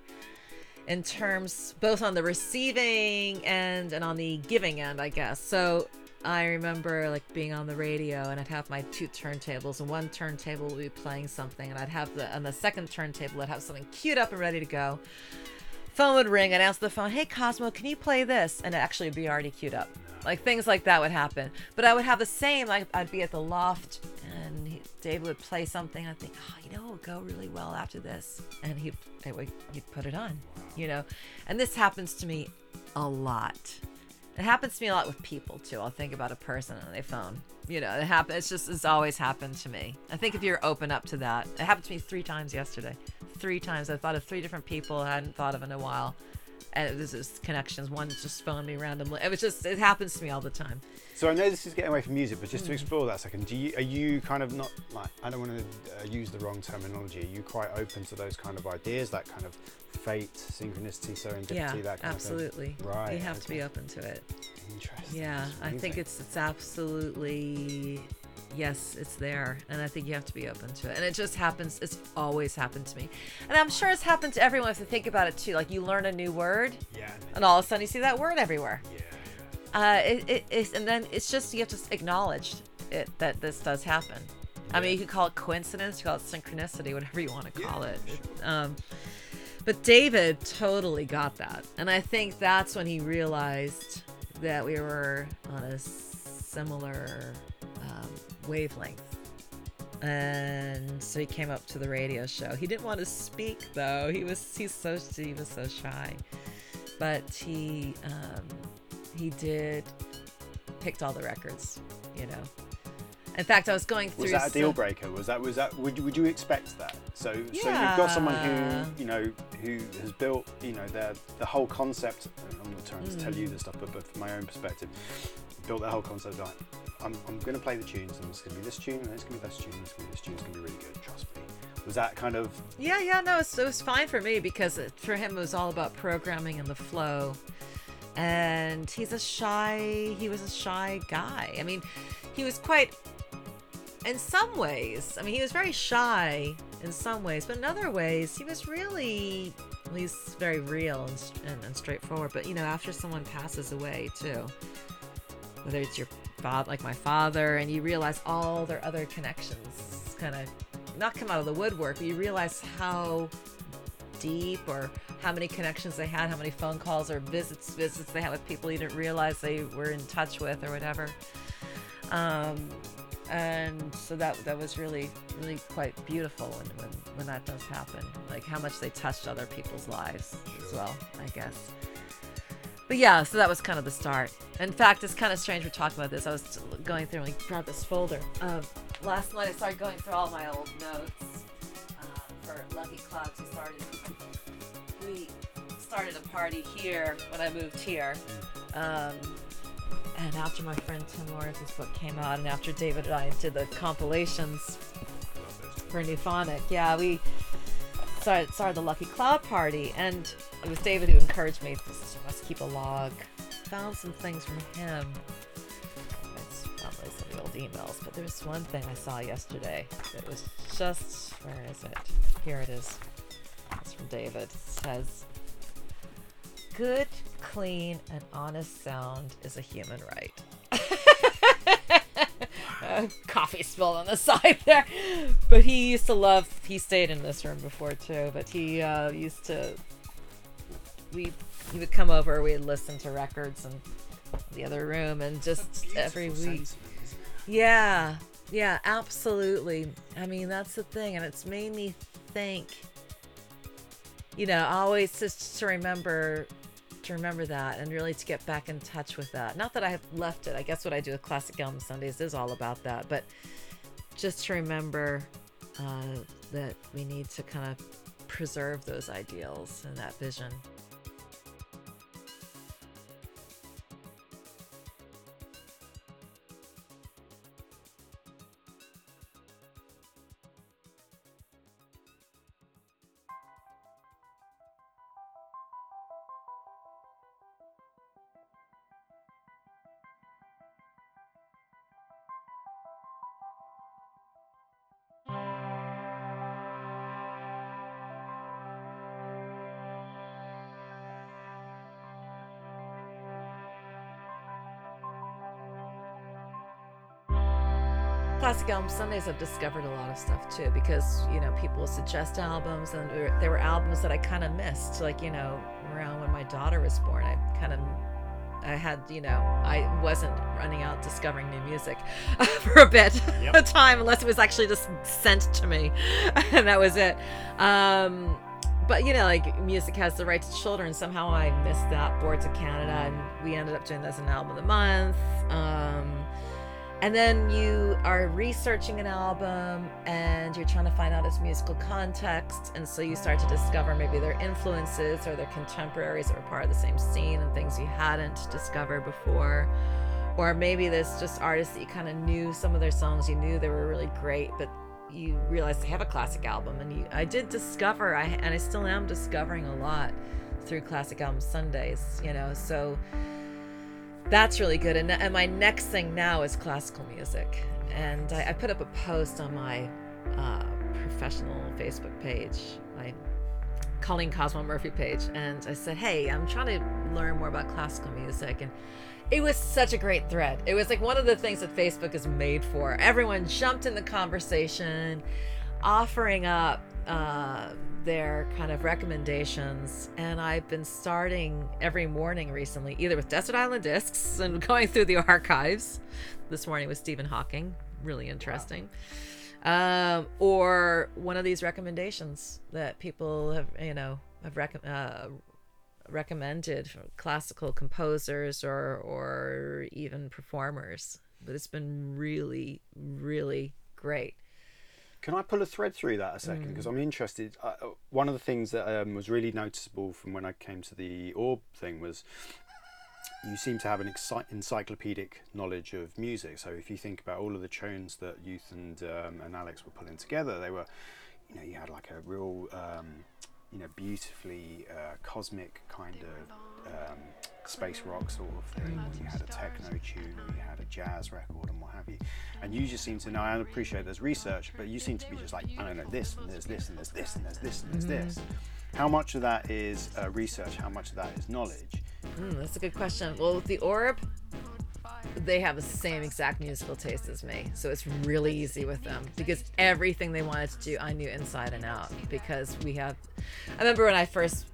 In terms both on the receiving end and on the giving end, I guess. So I remember like being on the radio and I'd have my two turntables and one turntable would be playing something and I'd have the on the second turntable I'd have something queued up and ready to go. Phone would ring, I'd answer the phone, hey Cosmo, can you play this? And it actually would be already queued up. Like things like that would happen. But I would have the same, like I'd be at the loft and he, would play something. I'd think, oh, you know, it'll go really well after this. And he'd, it would, he'd put it on, you know. And this happens to me a lot. It happens to me a lot with people too. I'll think about a person on their phone. You know, it happens. It's just it's always happened to me. I think if you're open up to that, it happened to me three times yesterday. Three times. I thought of three different people I hadn't thought of in a while, and it was just connections. One just phoned me randomly. It was just it happens to me all the time. So I know this is getting away from music, but just to explore that a second, do you are you kind of not like I don't want to uh, use the wrong terminology. Are you quite open to those kind of ideas, that kind of fate, synchronicity, serendipity, Yeah, that kind absolutely. of thing? Right. You have to be open to it. Interesting. Yeah, I think it's it's absolutely yes, it's there, and I think you have to be open to it. And it just happens. It's always happened to me, and I'm sure it's happened to everyone if you think about it too. Like you learn a new word, yeah. and all of a sudden you see that word everywhere. Yeah. Uh, it, it, it's, and then it's just you have to acknowledge it that this does happen. I mean, you could call it coincidence, you call it synchronicity, whatever you want to call Yeah, it. sure. Um, but David totally got that, and I think that's when he realized that we were on a similar um, wavelength. And so he came up to the radio show. He didn't want to speak though. He was he's so he was so shy, but he um, he did picked all the records. You know. In fact, I was going through. Was that a deal breaker? Was that was that would you, would you expect that? So so you've got someone who you know who has built you know their the whole concept. I'm not trying to tell Mm. you this stuff, but, but from my own perspective, built that whole concept. Like I'm I'm going to play the tunes, and it's going to be this tune, and it's going to be this tune, and it's going to be this tune. It's going to be really good. Trust me. Was that kind of Yeah, yeah, no, it was fine for me because it, for him it was all about programming and the flow. And he's a shy, he was a shy guy. I mean, he was quite, in some ways, I mean, he was very shy in some ways, but in other ways, he was really, well, he's very real and, and, and straightforward. But, you know, after someone passes away, too, whether it's your father, like my father, and you realize all their other connections kind of not come out of the woodwork, but you realize how deep or how many connections they had, how many phone calls or visits visits they had with people you didn't realize they were in touch with or whatever. Um, and so that that was really really quite beautiful when, when when that does happen. Like how much they touched other people's lives as well, I guess. But yeah, so that was kind of the start. In fact, it's kind of strange we're talking about this. I was going through and grabbed this folder. Um, last night I started going through all my old notes uh, for Lucky Clouds. We started we started a party here when I moved here. Um, and after my friend Tim Lawrence's book came out, and after David and I did the compilations for Nuphonic, yeah, we started the Lucky Cloud Party, and it was David who encouraged me. This must keep a log. Found some things from him. It's probably some of the old emails, but there's one thing I saw yesterday that was just where is it? Here it is. It's from David. It says, "Good, clean, and honest sound is a human right." Uh, coffee spilled on the side there, but he used to love. He stayed in this room before too, but he uh, used to. We he would come over. We'd listen to records in the other room, and just every week. Yeah, yeah, absolutely. I mean, that's the thing, and it's made me think. You know, always just to remember, to remember that, and really to get back in touch with that. Not that I have left it. I guess what I do with Classic Album Sundays is all about that, but just to remember uh, that we need to kind of preserve those ideals and that vision. Classic Album Sundays, I've discovered a lot of stuff too because you know people suggest albums, and there, there were albums that I kind of missed, like you know around when my daughter was born. I kind of I had you know I wasn't running out discovering new music for a bit Yep. of time unless it was actually just sent to me, and that was it. Um, but you know, like music has the right to children. Somehow I missed that. Boards of Canada, and we ended up doing this as an album of the month. Um, and then you are researching an album and you're trying to find out its musical context. And so you start to discover maybe their influences or their contemporaries that were part of the same scene and things you hadn't discovered before. Or maybe there's just artists that you kind of knew some of their songs you knew they were really great but you realize they have a classic album. And you i did discover i and i still am discovering a lot through classic album sundays you know? So that's really good. And, and my next thing now is classical music. And I, I put up a post on my uh, professional Facebook page, my Colleen Cosmo Murphy page, and I said, Hey, I'm trying to learn more about classical music. And it was such a great thread. It was like one of the things that Facebook is made for. Everyone jumped in the conversation, offering up. Uh, their kind of recommendations. And I've been starting every morning recently, either with Desert Island Discs and going through the archives. This morning with Stephen Hawking, really interesting. Wow. Um, or one of these recommendations that people have, you know, have rec- uh, recommended classical composers or or even performers. But it's been really, really great. Can I pull a thread through that a second? Because mm. I'm interested. Uh, one of the things that um, was really noticeable from when I came to the orb thing was you seem to have an encyclopedic knowledge of music. So if you think about all of the tunes that Youth and um, and Alex were pulling together, they were, you know, you had like a real, um, you know, beautifully uh, cosmic kind of um, space rock sort of thing. You had a techno tune, you had a jazz record, and what have you. And you just seem to know. I appreciate there's research, but you seem to be just like, I don't know this, and there's this, and there's this, and there's this, and there's mm-hmm. this. How much of that is uh, research? How much of that is knowledge? Mm, that's a good question. Well, with the orb, they have the same exact musical taste as me. So it's really easy with them because everything they wanted to do, I knew inside and out because we have. I remember when I first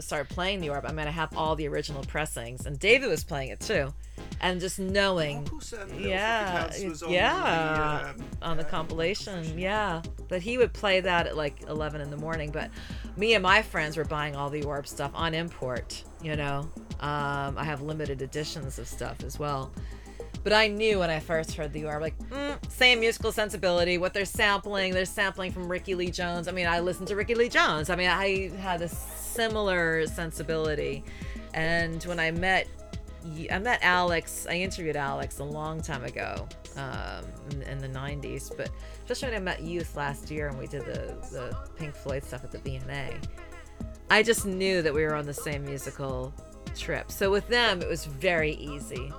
started playing the orb, I'm gonna have all the original pressings, and David was playing it too, and just knowing, oh, yeah, yeah, on the, uh, on the compilation, yeah, that he would play that at like 11 in the morning, but me and my friends were buying all the orb stuff on import, you know. Um, I have limited editions of stuff as well. But I knew when I first heard the orb, like, mm, same musical sensibility. What they're sampling, they're sampling from Rickie Lee Jones. I mean, I listened to Rickie Lee Jones. I mean, I had a similar sensibility. And when I met, I met Alex. I interviewed Alex a long time ago, um, in, the '90s. But especially when I met Youth last year, and we did the the Pink Floyd stuff at the V&A, I just knew that we were on the same musical trip. So with them, it was very easy.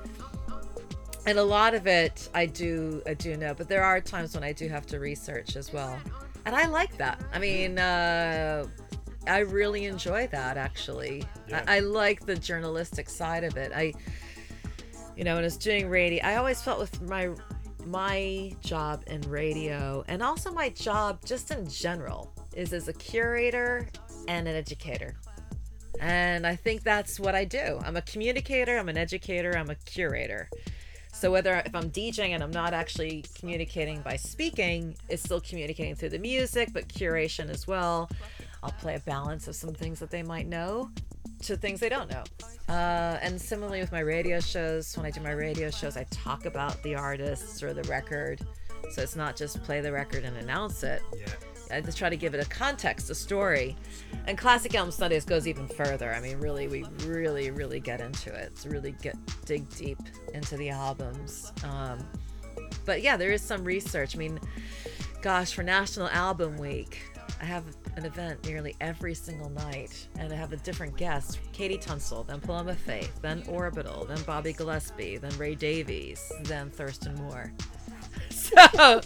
And a lot of it I do I do know, but there are times when I do have to research as well. And I like that. I mean, uh, I really enjoy that actually. Yeah. I, I, like the journalistic side of it. I, you know, when I was doing radio, I always felt with my my job in radio and also my job just in general is as a curator and an educator. And I think that's what I do. I'm a communicator, I'm an educator, I'm a curator. So whether if I'm DJing and I'm not actually communicating by speaking, it's still communicating through the music, but curation as well. I'll play a balance of some things that they might know to things they don't know. Uh, and similarly with my radio shows, when I do my radio shows, I talk about the artists or the record. So it's not just play the record and announce it. Yeah. I just try to give it a context, a story. And Classic Album Sundays goes even further. I mean, really, we really, really get into it. To really get dig deep into the albums. Um, but yeah, there is some research. I mean, gosh, for National Album Week, I have an event nearly every single night, and I have a different guest KT Tunstall, then Paloma Faith, then Orbital, then Bobby Gillespie, then Ray Davies, then Thurston Moore. So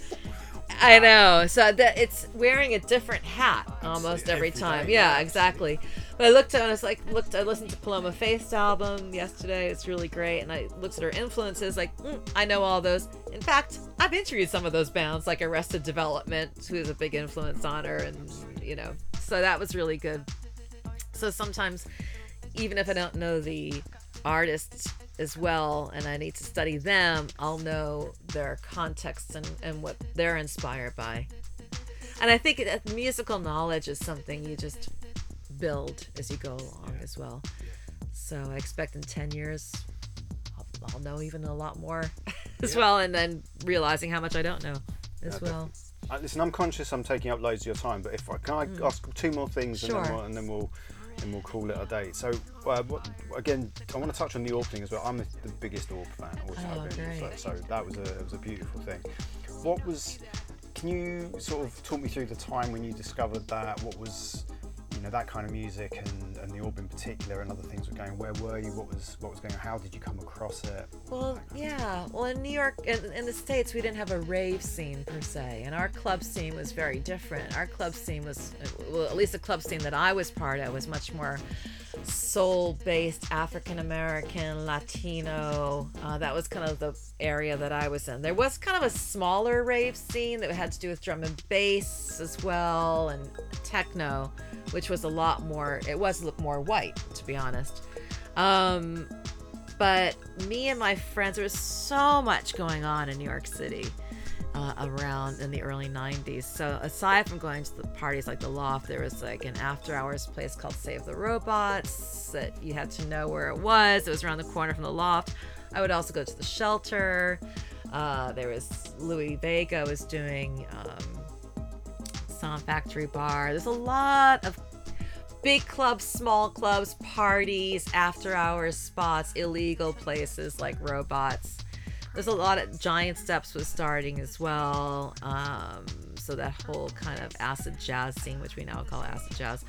I know. So that it's wearing a different hat almost every time. Yeah, exactly. But I looked at and I was like, looked. I listened to Paloma Faith's album yesterday. It's really great, and I looked at her influences. Like, mm, I know all those. In fact, I've interviewed some of those bands, like Arrested Development, who's a big influence on her, and you know, so that was really good. So sometimes, even if I don't know the artists as well and I need to study them, I'll know their context and, and what they're inspired by. And I think that musical knowledge is something you just build as you go along yeah. as well. So I expect in 10 years, I'll, I'll know even a lot more as well, and then realizing how much I don't know as Yeah, well. Uh, listen, I'm conscious I'm taking up loads of your time, but if I can I ask two more things and, Mm. Then we'll, and then we'll and we'll call it a day. So uh, what, again, I want to touch on the Orb thing as well. I'm the, the biggest Orb fan. Always have Oh, been. great. So, so that was a it was a beautiful thing. What was? Can you sort of talk me through the time when you discovered that? What was? You know that kind of music and, and the orb in particular and other things were going. Where were you? What was what was going on? How did you come across it? Well, yeah. Well, in New York, in, in the States, we didn't have a rave scene per se, and our club scene was very different. Our club scene was, well, at least the club scene that I was part of, was much more soul based, African American, Latino. Uh, that was kind of the area that I was in. There was kind of a smaller rave scene that had to do with drum and bass as well, and techno, which was a lot more, it was more white, to be honest. Um, but me and my friends there was so much going on in new york city uh, around in the early 90s so aside from going to the parties like the loft there was like an after hours place called save the robots that you had to know where it was. It was around the corner from the loft. I would also go to the shelter. Uh, there was louie vega was doing um, sound factory bar. There's a lot of big clubs, small clubs, parties, after hours spots, illegal places like robots. There's a lot of Giant Steps was starting as well. Um, so that whole kind of acid jazz scene, which we now call acid jazz.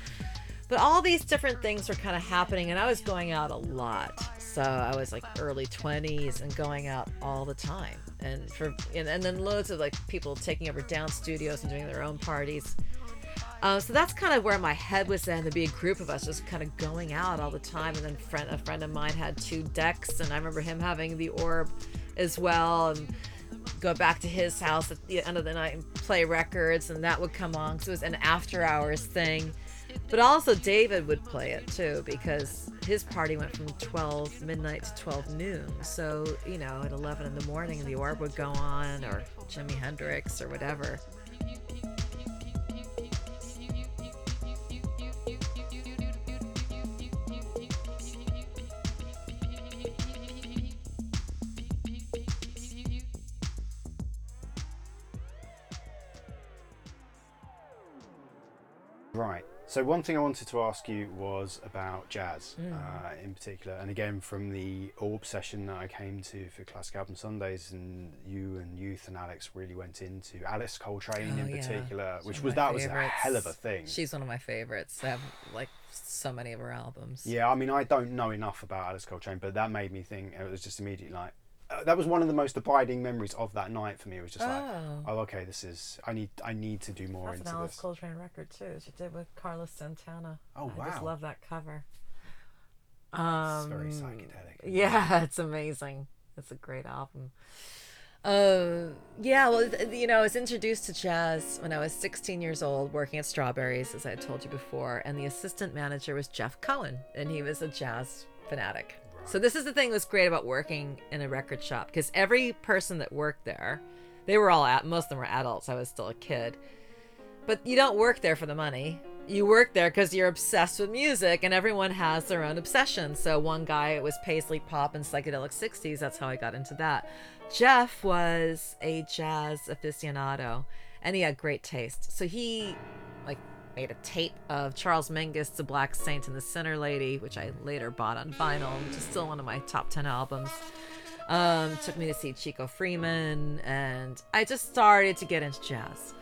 But all these different things were kind of happening, and I was going out a lot. So I was like early 20s and going out all the time. And for and, and then loads of like people taking over down studios and doing their own parties. Uh, so that's kind of where my head was in to be a group of us just kind of going out all the time. And then friend, a friend of mine had two decks, and I remember him having the orb as well. And go back to his house at the end of the night and play records, and that would come on. So it was an after hours thing. But also, David would play it too because his party went from 12 midnight to 12 noon. So, you know, at 11 in the morning, the orb would go on, or Jimi Hendrix, or whatever. So one thing I wanted to ask you was about jazz, Mm. uh, in particular, and again from the Orb session that I came to for Classic Album Sundays, and you and Youth and Alex really went into Alice Coltrane Oh, in yeah. particular, She's which was that was a hell of a thing. She's one of my favorites. I have like so many of her albums. Yeah, I mean I don't know enough about Alice Coltrane, but that made me think. It was just immediately like that was one of the most abiding memories of that night for me. It was just like, Oh. oh, okay, this is I need I need to do more That's an into Alice this. Coltrane record too. She did with Carlos Santana. Oh, I just wow. love that cover. It's Um, very psychedelic. Yeah, it's amazing. It's a great album. Uh, yeah, well, you know, I was introduced to jazz when I was 16 years old, working at Strawberries, as I had told you before, and the assistant manager was Jeff Cohen, and he was a jazz fanatic. So this is the thing that's great about working in a record shop, because every person that worked there, they were all at most of them were adults. I was still a kid, but you don't work there for the money. You work there because you're obsessed with music, and everyone has their own obsession. So one guy it was paisley pop and psychedelic 60s. That's how I got into that. Jeff was a jazz aficionado, and he had great taste. So he like made a tape of Charles Mingus, The Black Saint and the Sinner Lady, which I later bought on vinyl, which is still one of my top 10 albums. Um, took me to see Chico Freeman, and I just started to get into jazz.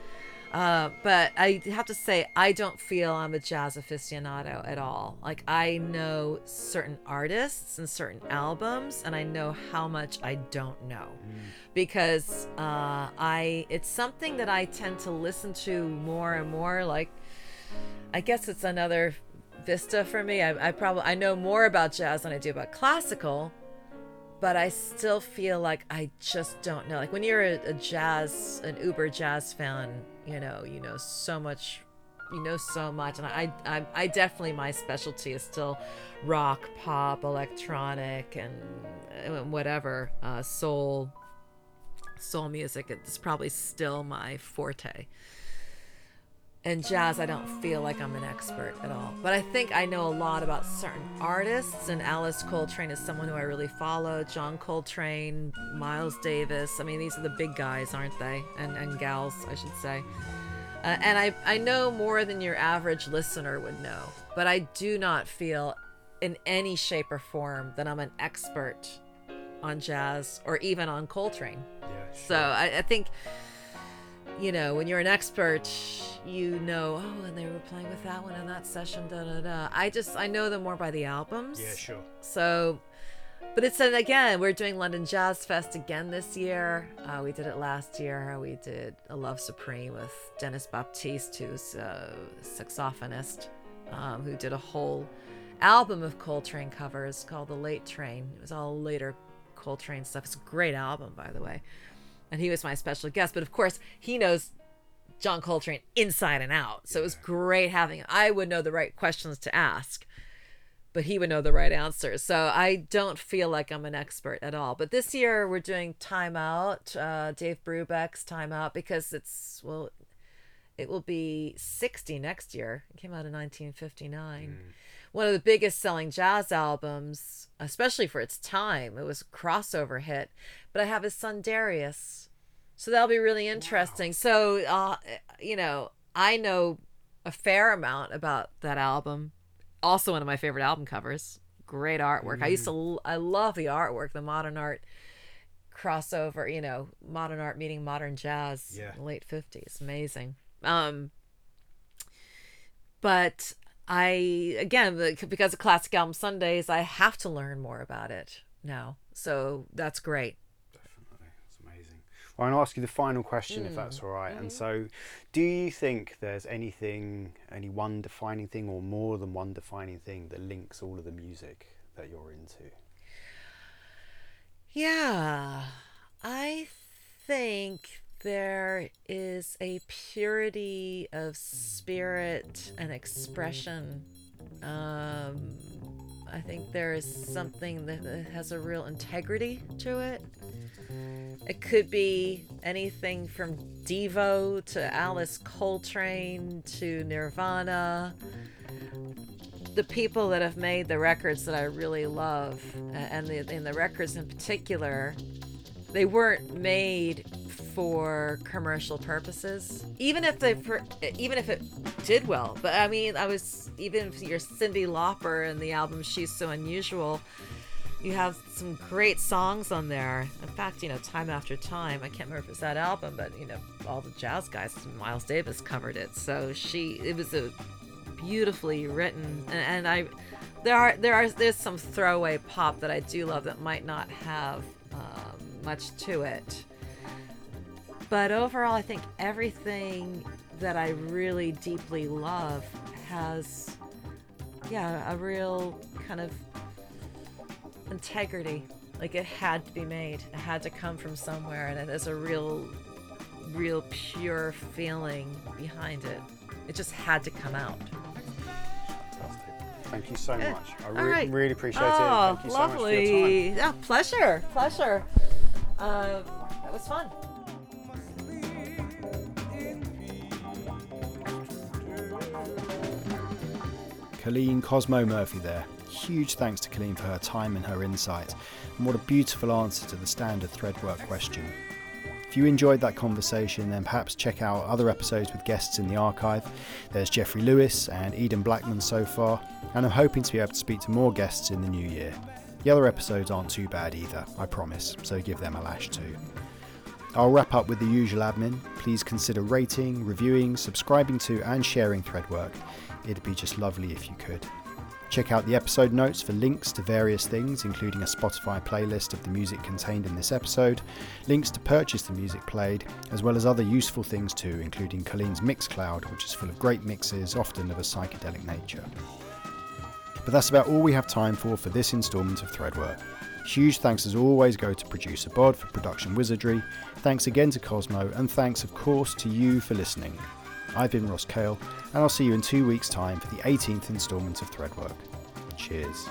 Uh, but I have to say, I don't feel I'm a jazz aficionado at all. Like, I know certain artists and certain albums, and I know how much I don't know because uh, I it's something that I tend to listen to more and more. Like, I guess it's another vista for me. I, I probably I know more about jazz than I do about classical, but I still feel like I just don't know. Like when you're a, a jazz, an uber jazz fan, you know, you know so much, you know so much, and I, I, I definitely my specialty is still rock, pop, electronic, and whatever, uh, soul, soul music. It's probably still my forte. In jazz, I don't feel like I'm an expert at all. But I think I know a lot about certain artists, and Alice Coltrane is someone who I really follow. John Coltrane, Miles Davis. I mean, these are the big guys, aren't they? And, and gals, I should say. Uh, and I, I know more than your average listener would know. But I do not feel in any shape or form that I'm an expert on jazz or even on Coltrane. Yeah. sure. So I, I think, you know, when you're an expert, you know, oh, and they were playing with that one in that session, da da da. I just, I know them more by the albums. Yeah, sure. So, but it's an, again, we're doing London Jazz Fest again this year. Uh, we did it last year. We did A Love Supreme with Denys Baptiste, who's a saxophonist, um, who did a whole album of Coltrane covers called The Late Trane. It was all later Coltrane stuff. It's a great album, by the way. And he was my special guest. But of course, he knows John Coltrane inside and out. So it was great having him. I would know the right questions to ask, but he would know the right answers. So I don't feel like I'm an expert at all. But this year we're doing Time Out, uh, Dave Brubeck's Time Out, because it's, well, it will be 60 next year. It came out in 1959. One of the biggest selling jazz albums, especially for its time. It was a crossover hit. But I have his son Darius. So that'll be really interesting. So, uh, you know, I know a fair amount about that album. Also, one of my favorite album covers. Great artwork. I used to, I love the artwork, the modern art crossover, you know, modern art meeting modern jazz Yeah. late 50s. Amazing. Um, but I, again, because of Classic Album Sundays, I have to learn more about it now. So that's great. Definitely. That's amazing. Well, I'm to ask you the final question, if Mm. that's all right. Mm-hmm. And so, do you think there's anything, any one defining thing, or more than one defining thing that links all of the music that you're into? Yeah, I think there is a purity of spirit and expression. Um, I think there is something that has a real integrity to it. It could be anything from Devo to Alice Coltrane to Nirvana. The people that have made the records that I really love, and the, and the records in particular, they weren't made for commercial purposes. Even if per- even if it did well, but I mean, I was even if you're Cyndi Lauper and the album She's So Unusual, you have some great songs on there. In fact, you know, time after time, I can't remember if it's that album, but you know, all the jazz guys, Miles Davis covered it. So she, it was a beautifully written, and, and I, there are there are there's some throwaway pop that I do love that might not have um, much to it. But overall, I think everything that I really deeply love has, yeah, a real kind of integrity. Like it had to be made. It had to come from somewhere, and there's a real, real pure feeling behind it. It just had to come out. Thank you so much. I re- right. really appreciate oh, it. Thank you so much for your time. lovely. Yeah, pleasure, pleasure. Uh, that was fun. Colleen Cosmo Murphy there. Huge thanks to Colleen for her time and her insight, and what a beautiful answer to the standard threadwork question. If you enjoyed that conversation, then perhaps check out other episodes with guests in the archive. There's Jeffrey Lewis and Eden Blackman so far, and I'm hoping to be able to speak to more guests in the new year. The other episodes aren't too bad either, I promise, so give them a lash too. I'll wrap up with the usual admin. Please consider rating, reviewing, subscribing to, and sharing Threadwork. It'd be just lovely if you could. Check out the episode notes for links to various things, including a Spotify playlist of the music contained in this episode, links to purchase the music played, as well as other useful things too, including Colleen's Mixcloud, which is full of great mixes, often of a psychedelic nature. But that's about all we have time for for this instalment of Threadwork. Huge thanks as always go to producer Bod for production wizardry, thanks again to Cosmo, and thanks of course to you for listening. I've been Ross Kale, and I'll see you in two weeks' time for the 18th instalment of Threadwork. Cheers.